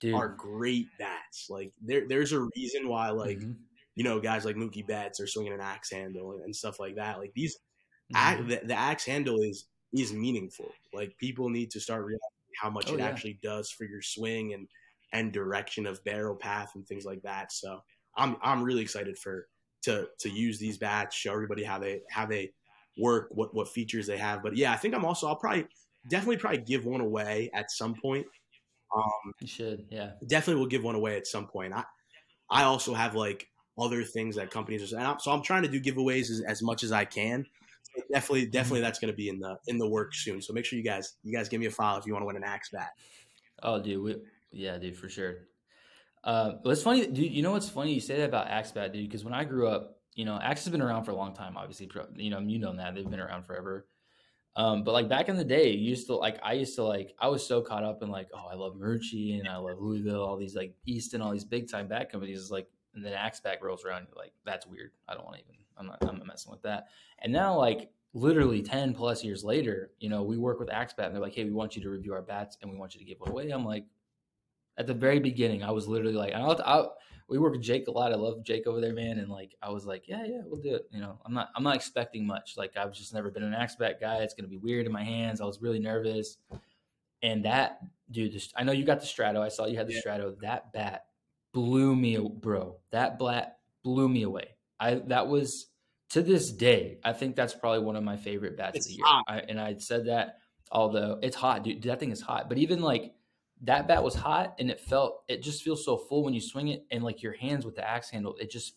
Dude. are great bats. Like there there's a reason why like. Mm-hmm. You know, guys like Mookie Betts are swinging an axe handle and, and stuff like that. Like these, mm-hmm. the, the axe handle is is meaningful. Like people need to start realizing how much oh, it yeah. actually does for your swing and and direction of barrel path and things like that. So I'm I'm really excited for to to use these bats, show everybody how they how they work, what what features they have. But yeah, I think I'm also I'll probably definitely probably give one away at some point. Um, you should, yeah. Definitely will give one away at some point. I I also have like other things that companies are so I'm trying to do giveaways as, as much as I can definitely, definitely, that's going to be in the in the works soon. So make sure you guys you guys give me a follow if you want to win an axe bat. Oh, dude, we, yeah, dude, for sure. Uh, it's funny, dude. You know what's funny? You say that about axe bat, dude. Because when I grew up, you know, axe has been around for a long time. Obviously, you know, you know that they've been around forever. Um, but like back in the day, you used to like I used to like I was so caught up in like oh I love Marucci and I love Louisville, all these like Easton, all these big time bat companies. Like and then Axe Bat rolls around, you're like that's weird. I don't want to even. I'm not. I'm not messing with that. And now like literally 10 plus years later, you know, we work with Axe Bat and they're like, hey, we want you to review our bats and we want you to give one away. I'm like, at the very beginning, I was literally like, I'll, I'll, we work with Jake a lot. I love Jake over there, man. And like, I was like, yeah, yeah, we'll do it. You know, I'm not, I'm not expecting much. Like, I've just never been an Axe Bat guy. It's going to be weird in my hands. I was really nervous. And that, dude, just, I know you got the Strato. I saw you had the yeah. Strato. That bat blew me, bro. That bat blew me away. I, that was, to this day, I think that's probably one of my favorite bats it's of the year. I, and I said that, although it's hot, dude. That thing is hot. But even like that bat was hot, and it felt it just feels so full when you swing it, and like your hands with the axe handle, it just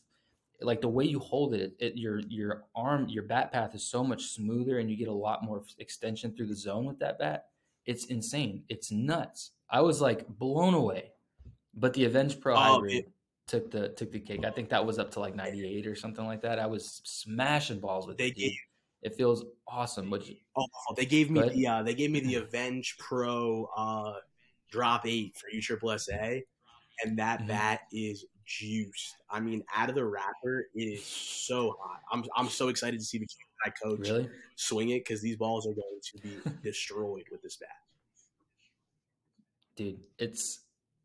like the way you hold it, it your your arm, your bat path is so much smoother, and you get a lot more extension through the zone with that bat. It's insane. It's nuts. I was like blown away. But the Avenge Pro oh, hybrid, it, took the took the cake. I think that was up to like 98 or something like that. I was smashing balls with they it. Gave, it feels awesome. Which oh, they gave me the uh, they gave me the <laughs> Avenge Pro uh, drop eight for U Triple SA, and that mm-hmm. bat is juiced. I mean, out of the wrapper, it is so hot. I'm I'm so excited to see the I coach really? swing it because these balls are going to be <laughs> destroyed with this bat. Dude, it's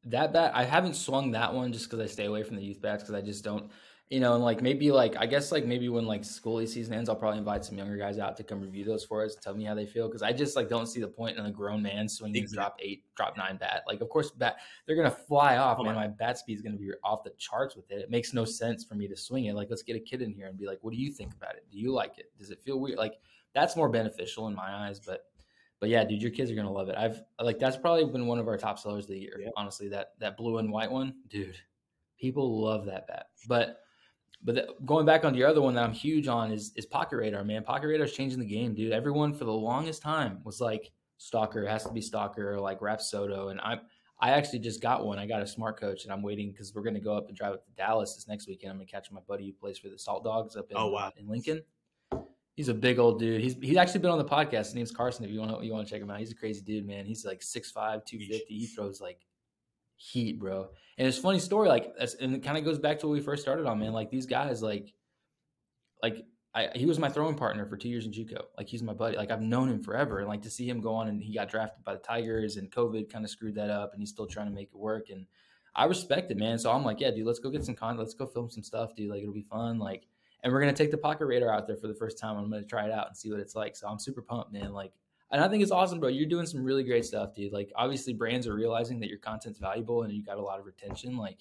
that bat I haven't swung that one just because I stay away from the youth bats because I just don't you know and like maybe like I guess like maybe when like school season ends I'll probably invite some younger guys out to come review those for us and tell me how they feel because I just like don't see the point in a grown man swinging exactly. drop eight drop nine bat. Like of course bat they're gonna fly off oh, man my bat speed is gonna be off the charts with it. It makes no sense for me to swing it. Like let's get a kid in here and be like what do you think about it? Do you like it? Does it feel weird? Like that's more beneficial in my eyes but but yeah, dude, your kids are gonna love it. I've like that's probably been one of our top sellers of the year. Yeah. Honestly, that that blue and white one, dude, people love that bat. But but the, going back on your other one that I'm huge on is is Pocket Radar, man. Pocket Radar is changing the game, dude. Everyone for the longest time was like Stalker has to be Stalker or like Rapsodo, and I I actually just got one. I got a smart coach, and I'm waiting because we're gonna go up and drive up to Dallas this next weekend. I'm gonna catch my buddy who plays for the Saltdogs up in, oh, wow. in Lincoln. He's a big old dude. He's he's actually been on the podcast. His name's Carson. If you want to you want to check him out, he's a crazy dude, man. He's like 6'5", 250. He throws like heat, bro. And it's funny story, like, and it kind of goes back to what we first started on, man. Like these guys, like, like I, he was my throwing partner for two years in JUCO. Like he's my buddy. Like I've known him forever, and like to see him go on and he got drafted by the Tigers, and COVID kind of screwed that up, and he's still trying to make it work. And I respect it, man. So I'm like, yeah, dude, let's go get some content. Let's go film some stuff, dude. Like it'll be fun. Like and we're gonna take the pocket radar out there for the first time. I'm gonna try it out and see what it's like. So I'm super pumped, man. Like, and I think it's awesome, bro. You're doing some really great stuff, dude. Like, obviously, brands are realizing that your content's valuable and you got a lot of retention. Like,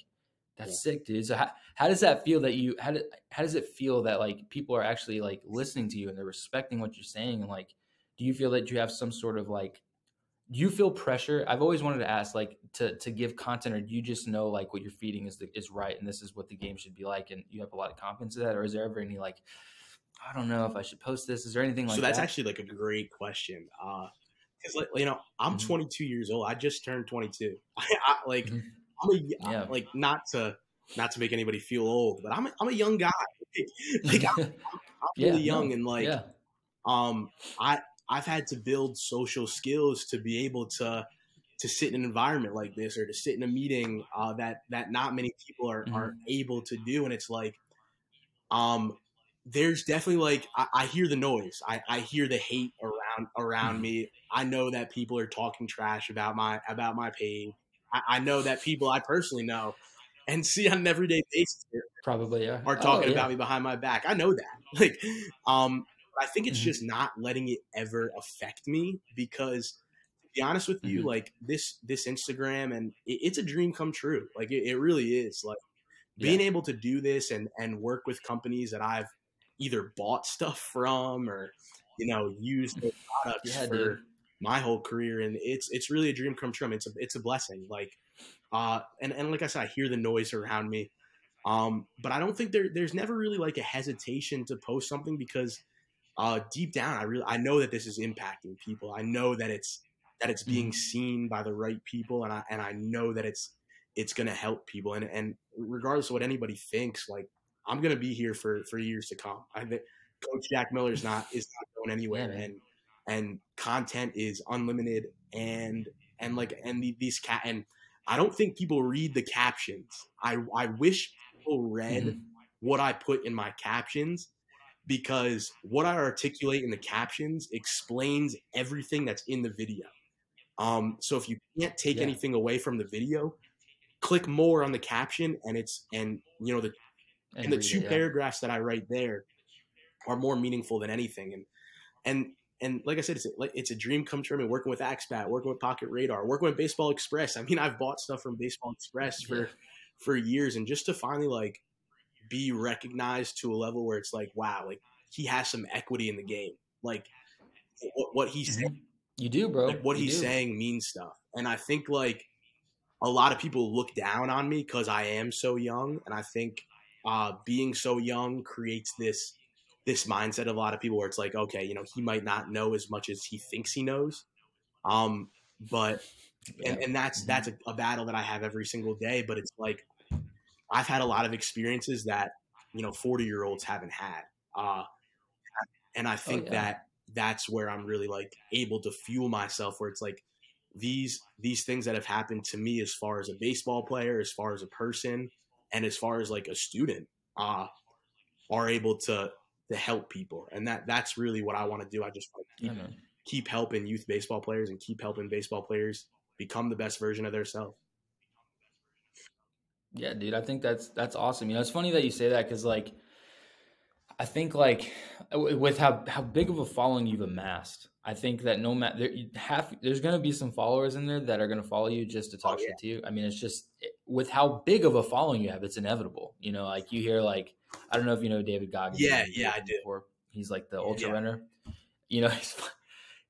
that's yeah. sick, dude. So how, how does that feel that you how, do, how does it feel that like people are actually like listening to you and they're respecting what you're saying and like do you feel that you have some sort of like do you feel pressure? I've always wanted to ask, like, to to give content, or do you just know like what you're feeding is the, is right, and this is what the game should be like, and you have a lot of confidence in that, or is there ever any like, I don't know if I should post this? Is there anything like? So that's that? actually like a great question. Uh, because like you know, I'm Mhm. 22 years old. I just turned 22. <laughs> I, I, like Mhm. I'm a Yeah. like not to not to make anybody feel old, but I'm a, I'm a young guy. <laughs> like I'm, I'm <laughs> Yeah, really no, young and like yeah, um I I've had to build social skills to be able to to sit in an environment like this or to sit in a meeting uh, that that not many people are, Mhm. are able to do and it's like um there's definitely like I, I hear the noise I, I hear the hate around around Mhm. me I know that people are talking trash about my about my page I, I know that people I personally know and see on an everyday basis probably yeah. are Oh, talking yeah. about me behind my back. I know that. <laughs> Like, um, but I think it's Mhm. just not letting it ever affect me because, to be honest with you, Mhm. like this this Instagram and it, it's a dream come true. Like it, it really is. Like being Yeah. able to do this and and work with companies that I've either bought stuff from or you know used their <laughs> products Yeah, for dude. my whole career and it's it's really a dream come true. I mean, it's a it's a blessing. Like uh and, and like I said, I hear the noise around me. Um, but I don't think there there's never really like a hesitation to post something because uh deep down I really I know that this is impacting people. I know that it's that it's being Mhm. seen by the right people and I and I know that it's it's gonna help people and and regardless of what anybody thinks, like I'm gonna be here for for years to come. I think Coach Jack Miller's <laughs> not is not going anywhere Yeah, and and content is unlimited and and like and the, these cat and I don't think people read the captions. I I wish people read Mhm. what I put in my captions because what I articulate in the captions explains everything that's in the video. Um, so if you can't take Yeah. anything away from the video, click more on the caption and it's and you know the and the two it, yeah. paragraphs that I write there are more meaningful than anything. And and and like I said, it's a, like it's a dream come true. I mean, working with Axe Bat, working with Pocket Radar, working with Baseball Express. I mean, I've bought stuff from Baseball Express for Yeah. for years, and just to finally like be recognized to a level where it's like, wow, like he has some equity in the game. Like what, what he's. You do, bro. like what You he's do. saying means stuff. And I think like a lot of people look down on me because I am so young, and I think uh, being so young creates this this mindset of a lot of people where it's like, okay, you know, he might not know as much as he thinks he knows. Um, but and, Yeah. and that's Mhm. that's a, a battle that I have every single day. But it's like I've had a lot of experiences that you know forty year olds haven't had, uh, and I think yeah. that that's where I'm really like able to fuel myself. Where it's like these these things that have happened to me as far as a baseball player, as far as a person, and as far as like a student, uh, are able to to help people, and that that's really what I want to do. I just want to keep keep helping youth baseball players and keep helping baseball players become the best version of themselves. Yeah, dude, I think that's that's awesome. You know, it's funny that you say that because like I think like with how how big of a following you've amassed, I think that no matter there you there's gonna be some followers in there that are gonna follow you just to oh, talk Oh, yeah. shit to you. I mean, it's just with how big of a following you have, it's inevitable. You know, like you hear like I don't know if you know David Goggins. Yeah, yeah, I do. before. He's like the ultra Yeah. runner. You know, <laughs> he's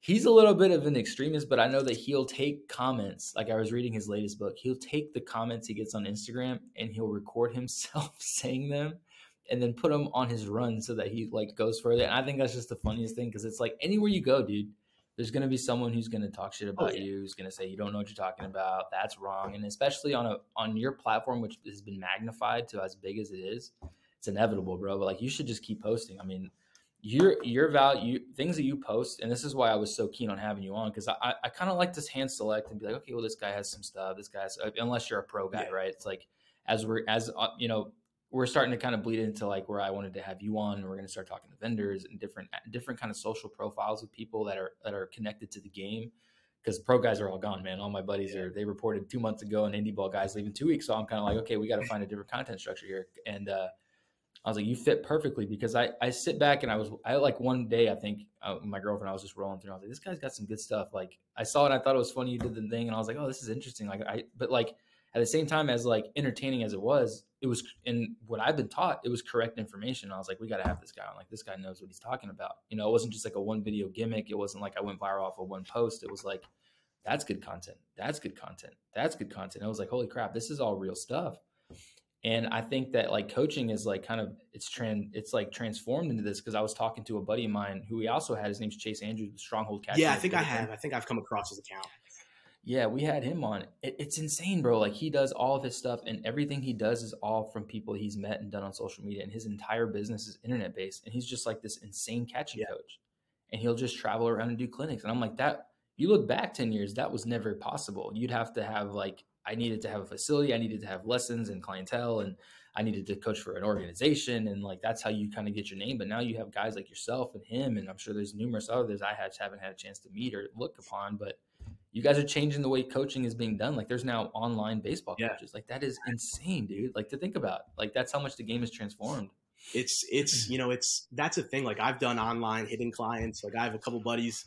he's a little bit of an extremist, but I know that he'll take comments. Like I was reading his latest book, he'll take the comments he gets on Instagram and he'll record <laughs> himself saying them and then put them on his run so that he like goes further. And I think that's just the funniest thing because it's like anywhere you go, dude, there's gonna be someone who's gonna talk shit oh, about Oh, yeah. you, who's gonna say you don't know what you're talking about. That's wrong. And especially on a on your platform, which has been magnified to as big as it is, it's inevitable, bro. But like you should just keep posting. I mean, your your value things that you post, and this is why I was so keen on having you on because I I, kind of like to hand select and be like, okay, well this guy has some stuff. This guy's unless you're a pro guy, Yeah. right? It's like as we're as uh, you know we're starting to kind of bleed into like where I wanted to have you on, and we're going to start talking to vendors and different different kind of social profiles with people that are that are connected to the game. Because pro guys are all gone, man. All my buddies Yeah. are. They reported two months ago, and indie ball guys leaving two weeks. So I'm kind of like, okay, we got to <laughs> find a different content structure here. And uh, I was like, you fit perfectly because I I sit back and I was I like one day I think uh, my girlfriend I was just rolling through. I was like, this guy's got some good stuff. Like I saw it, I thought it was funny. You did the thing, and I was like, oh, this is interesting. Like I, but like at the same time as like entertaining as it was, it was in what I've been taught, it was correct information. I was like, we got to have this guy on. Like this guy knows what he's talking about. You know, it wasn't just like a one video gimmick. It wasn't like I went viral off of one post. It was like that's good content. That's good content. That's good content. I was like, holy crap, this is all real stuff. And I think that like coaching is like kind of it's trend it's like transformed into this because I was talking to a buddy of mine who we also had his name's Chase Andrews, Stronghold Cat. Yeah, I think I have. I think I've come across his account. Yeah, we had him on. It, it's insane, bro. Like he does all of his stuff, and everything he does is all from people he's met and done on social media. And his entire business is internet based. And he's just like this insane catching yeah. coach. And he'll just travel around and do clinics. And I'm like, that. You look back ten years, that was never possible. You'd have to have like I needed to have a facility, I needed to have lessons and clientele, and I needed to coach for an organization, and like that's how you kind of get your name. But now you have guys like yourself and him, and I'm sure there's numerous others I haven't had a chance to meet or look upon, but you guys are changing the way coaching is being done. Like there's now online baseball yeah. coaches. Like that is insane, dude. Like to think about. Like that's how much the game has transformed. It's it's you know it's that's a thing. Like I've done online hitting clients. Like I have a couple buddies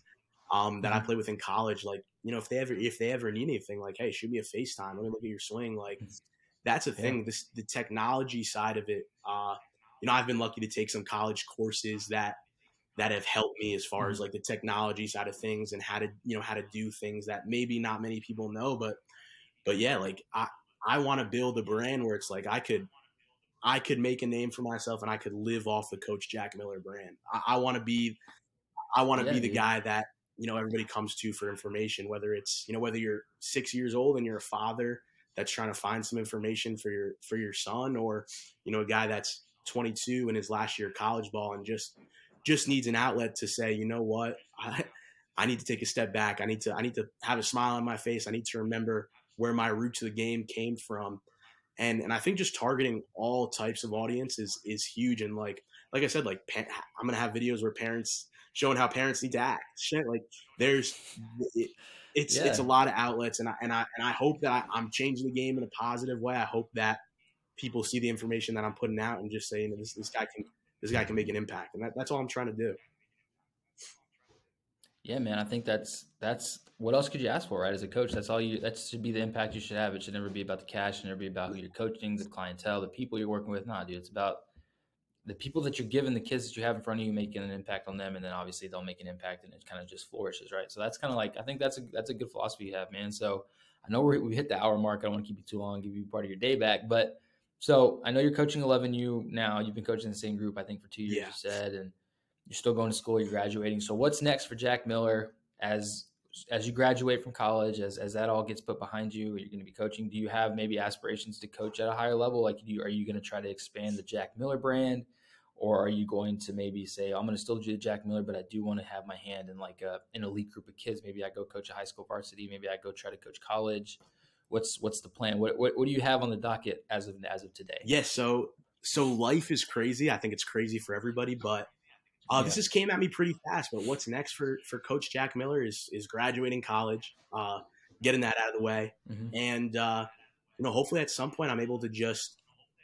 um, that I mm-hmm. play with in college. Like you know if they ever if they ever need anything, like hey, shoot me a FaceTime. Let me look at your swing. Like mm. that's a thing. Yeah. This the technology side of it. Uh, you know I've been lucky to take some college courses that that have helped me as far as mm-hmm. like the technology side of things and how to you know how to do things that maybe not many people know but but yeah like i i want to build a brand where it's like i could i could make a name for myself and i could live off the coach jack miller brand i, I want to be i want to yeah, be the dude. guy that you know everybody comes to for information whether it's you know whether you're six years old and you're a father that's trying to find some information for your for your son or you know a guy that's 22 in his last year of college ball and just just needs an outlet to say, you know what, I, I need to take a step back. I need to I need to have a smile on my face. I need to remember where my root to the game came from. And and I think just targeting all types of audience is is huge. And like like I said, like I'm gonna have videos where parents showing how parents need to act. Shit, like there's it, it's yeah. it's a lot of outlets, and I and I and I hope that I, am changing the game in a positive way. I hope that people see the information that I'm putting out and just say, you know, this this guy can this guy can make an impact, and that, that's all I'm trying to do. Yeah, man, I think that's that's what else could you ask for, right? As a coach, that's all you that should be the impact you should have. It should never be about the cash, and never be about who you're coaching, the clientele, the people you're working with. Nah, dude, it's about the people that you're giving, the kids that you have in front of you, making an impact on them, and then obviously they'll make an impact, and it kind of just flourishes, right? So that's kind of like I think that's a that's a good philosophy you have, man. So I know we we hit the hour mark. I don't want to keep you too long, give you part of your day back, but so I know you're coaching 11U now. You've been coaching the same group, I think, for two years. Yeah. You said, and you're still going to school. You're graduating. So what's next for Jack Miller as as you graduate from college? As as that all gets put behind you, you're going to be coaching. Do you have maybe aspirations to coach at a higher level? Like, you, are you going to try to expand the Jack Miller brand? Or are you going to maybe say I'm going to still do the Jack Miller, but I do want to have my hand in like a, an elite group of kids? Maybe I go coach a high school varsity. Maybe I go try to coach college what's what's the plan? What, what what do you have on the docket as of as of today? Yes, yeah, so so life is crazy. I think it's crazy for everybody, but uh, yeah. this just came at me pretty fast. But what's next for for Coach Jack Miller is is graduating college, uh, getting that out of the way, mm-hmm. and uh, you know hopefully at some point I'm able to just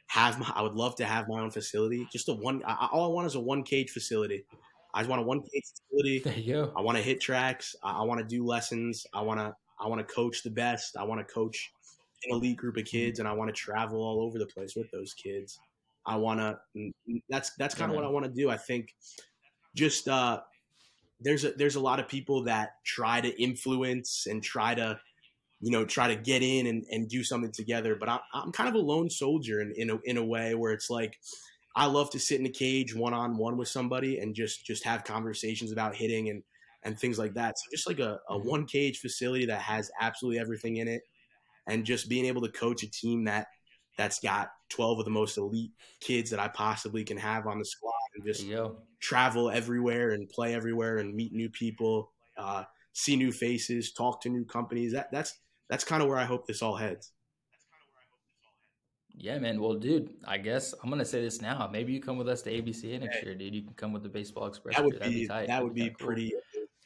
have my. I would love to have my own facility. Just a one. I, all I want is a one cage facility. I just want a one cage facility. There you go. I want to HitTrax. I, I want to do lessons. I want to I want to coach the best. I want to coach an elite group of kids, and I want to travel all over the place with those kids. I want to. That's that's kind of what I want to do. I think just uh, there's a there's a lot of people that try to influence and try to you know try to get in and, and do something together. But I, I'm kind of a lone soldier in in a, in a way where it's like I love to sit in a cage one on one with somebody and just just have conversations about hitting and and things like that. So just like a, a mm-hmm. one cage facility that has absolutely everything in it, and just being able to coach a team that that's got 12 of the most elite kids that I possibly can have on the squad and just travel everywhere and play everywhere and meet new people, uh, see new faces, talk to new companies. That that's that's kind of where I hope this all heads. Yeah, man. Well, dude, I guess I'm gonna say this now. Maybe you come with us to ABCA next year, dude. You can come with the Baseball Express. That would be, be that would be pretty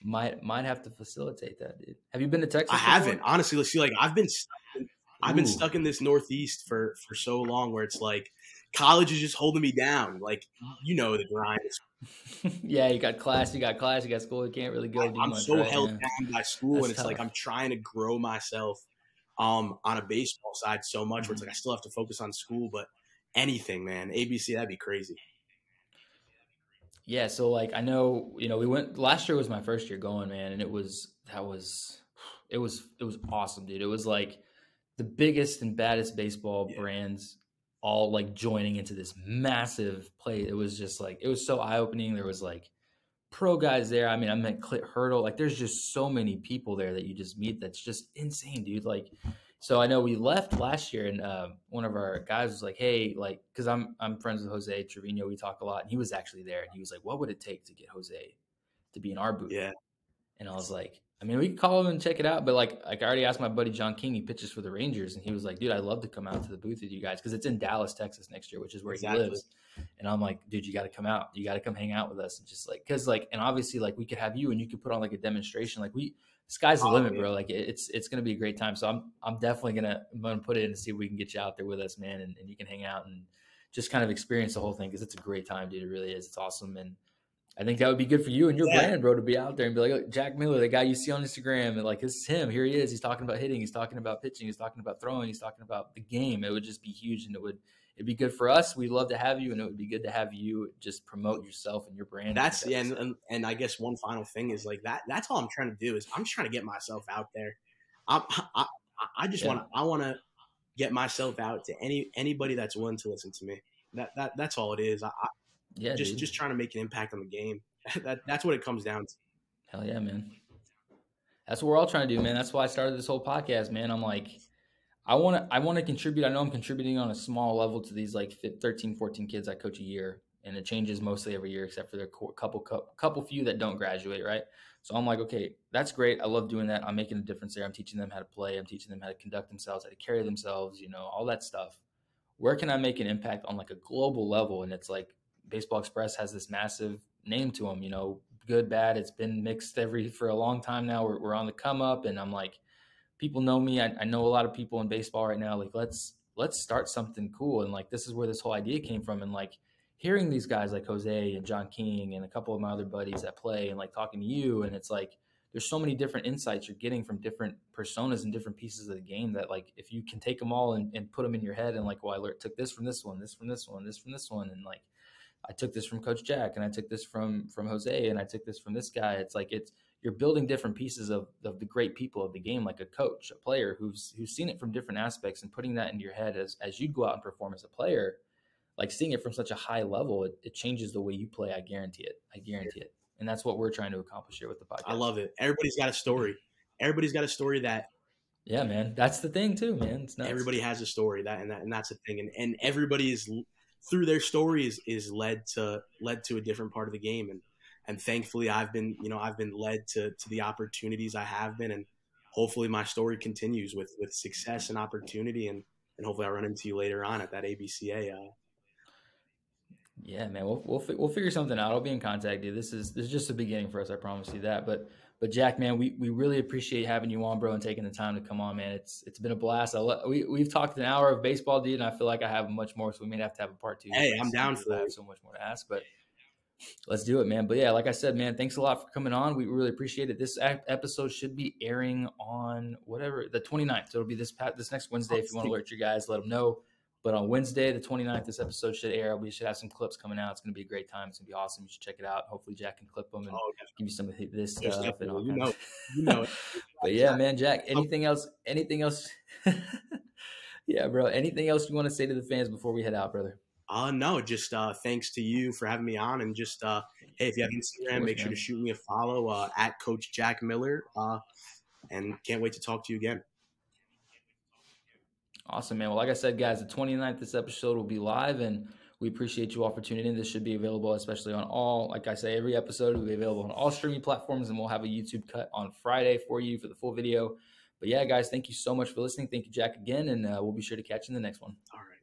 might might have to facilitate that, dude. Have you been to Texas? I before? haven't, honestly. Let's see. Like I've been, stuck, I've been stuck in this Northeast for for so long, where it's like college is just holding me down. Like you know the grind. <laughs> yeah, you got class, you got class, you got school. You can't really go. I, am so right held down by school, That's and it's tough. like I'm trying to grow myself um on a baseball side so much, mm-hmm. where it's mm-hmm. like I still have to focus on school, but anything, man, ABC, that'd be crazy. Yeah, so like I know, you know, we went last year was my first year going, man, and it was that was it was it was awesome, dude. It was like the biggest and baddest baseball yeah. brands all like joining into this massive play. It was just like it was so eye opening. There was like pro guys there. I mean, I met Clint Hurdle. Like, there's just so many people there that you just meet. That's just insane, dude. Like, so I know we left last year, and uh, one of our guys was like, "Hey, like, because I'm I'm friends with Jose Trevino. We talk a lot, and he was actually there, and he was like, "What would it take to get Jose to be in our booth?" Yeah, and I was like, I mean, we could call him and check it out, but like, like I already asked my buddy John King. He pitches for the Rangers, and he was like, "Dude, I'd love to come out to the booth with you guys because it's in Dallas, Texas next year, which is where exactly. he lives." And I'm like, "Dude, you got to come out. You got to come hang out with us." And just like, because like, and obviously, like, we could have you, and you could put on like a demonstration. Like, we sky's the oh, limit, man. bro. Like, it's it's gonna be a great time. So I'm I'm definitely gonna I'm gonna put it in and see if we can get you out there with us, man, and, and you can hang out and just kind of experience the whole thing because it's a great time, dude. It really is. It's awesome and I think that would be good for you and your yeah. brand, bro, to be out there and be like, oh, Jack Miller, the guy you see on Instagram, and like, this is him. Here he is. He's talking about hitting. He's talking about pitching. He's talking about throwing. He's talking about the game. It would just be huge, and it would it'd be good for us. We'd love to have you, and it would be good to have you just promote yourself and your brand. That's yeah, and, and, and I guess one final thing is like that. That's all I'm trying to do is I'm just trying to get myself out there. I'm, <laughs> I I just yeah. want I want to get myself out to any anybody that's willing to listen to me. That that that's all it is. I, I yeah, just dude. just trying to make an impact on the game. <laughs> that that's what it comes down to. Hell yeah, man. That's what we're all trying to do, man. That's why I started this whole podcast, man. I'm like, I want to, I want to contribute. I know I'm contributing on a small level to these like 13, 14 kids I coach a year, and it changes mostly every year, except for the couple, couple few that don't graduate, right? So I'm like, okay, that's great. I love doing that. I'm making a difference there. I'm teaching them how to play. I'm teaching them how to conduct themselves, how to carry themselves, you know, all that stuff. Where can I make an impact on like a global level? And it's like Baseball Express has this massive name to them. You know, good, bad. It's been mixed every for a long time now. We're, we're on the come up, and I'm like, people know me. I, I know a lot of people in baseball right now. Like, let's let's start something cool. And like, this is where this whole idea came from. And like, hearing these guys like Jose and John King and a couple of my other buddies that play, and like talking to you, and it's like there's so many different insights you're getting from different personas and different pieces of the game that like if you can take them all and, and put them in your head and like well i took this from this one this from this one this from this one and like I took this from Coach Jack, and I took this from from Jose, and I took this from this guy. It's like it's you're building different pieces of, of the great people of the game, like a coach, a player who's who's seen it from different aspects, and putting that into your head as as you go out and perform as a player, like seeing it from such a high level, it, it changes the way you play. I guarantee it. I guarantee it. And that's what we're trying to accomplish here with the podcast. I love it. Everybody's got a story. Everybody's got a story that yeah, man. That's the thing too, man. Everybody has a story that and that and that's the thing. And and everybody is through their stories is led to led to a different part of the game and and thankfully I've been you know I've been led to to the opportunities I have been and hopefully my story continues with with success and opportunity and and hopefully I run into you later on at that ABCA. Uh, yeah, man, we'll, we'll we'll figure something out. I'll be in contact, dude. This is this is just the beginning for us. I promise you that. But but Jack, man, we, we really appreciate having you on, bro, and taking the time to come on, man. It's it's been a blast. I we we've talked an hour of baseball, dude, and I feel like I have much more, so we may have to have a part two. Hey, I'm down for that. I have so much more to ask, but let's do it, man. But yeah, like I said, man, thanks a lot for coming on. We really appreciate it. This episode should be airing on whatever the 29th. So it'll be this this next Wednesday. If you want to alert your guys, let them know. But on Wednesday, the 29th, this episode should air. We should have some clips coming out. It's going to be a great time. It's going to be awesome. You should check it out. Hopefully, Jack can clip them and oh, give you some of this stuff. And all you know, you know. <laughs> but yeah, man, Jack. Anything else? Anything else? <laughs> yeah, bro. Anything else you want to say to the fans before we head out, brother? Uh no, just uh thanks to you for having me on and just uh hey if you have Instagram, course, make sure man. to shoot me a follow uh at Coach Jack Miller. Uh and can't wait to talk to you again. Awesome, man. Well, like I said, guys, the 29th, this episode will be live, and we appreciate you all for tuning in. This should be available, especially on all, like I say, every episode will be available on all streaming platforms, and we'll have a YouTube cut on Friday for you for the full video. But yeah, guys, thank you so much for listening. Thank you, Jack, again, and uh, we'll be sure to catch you in the next one. All right.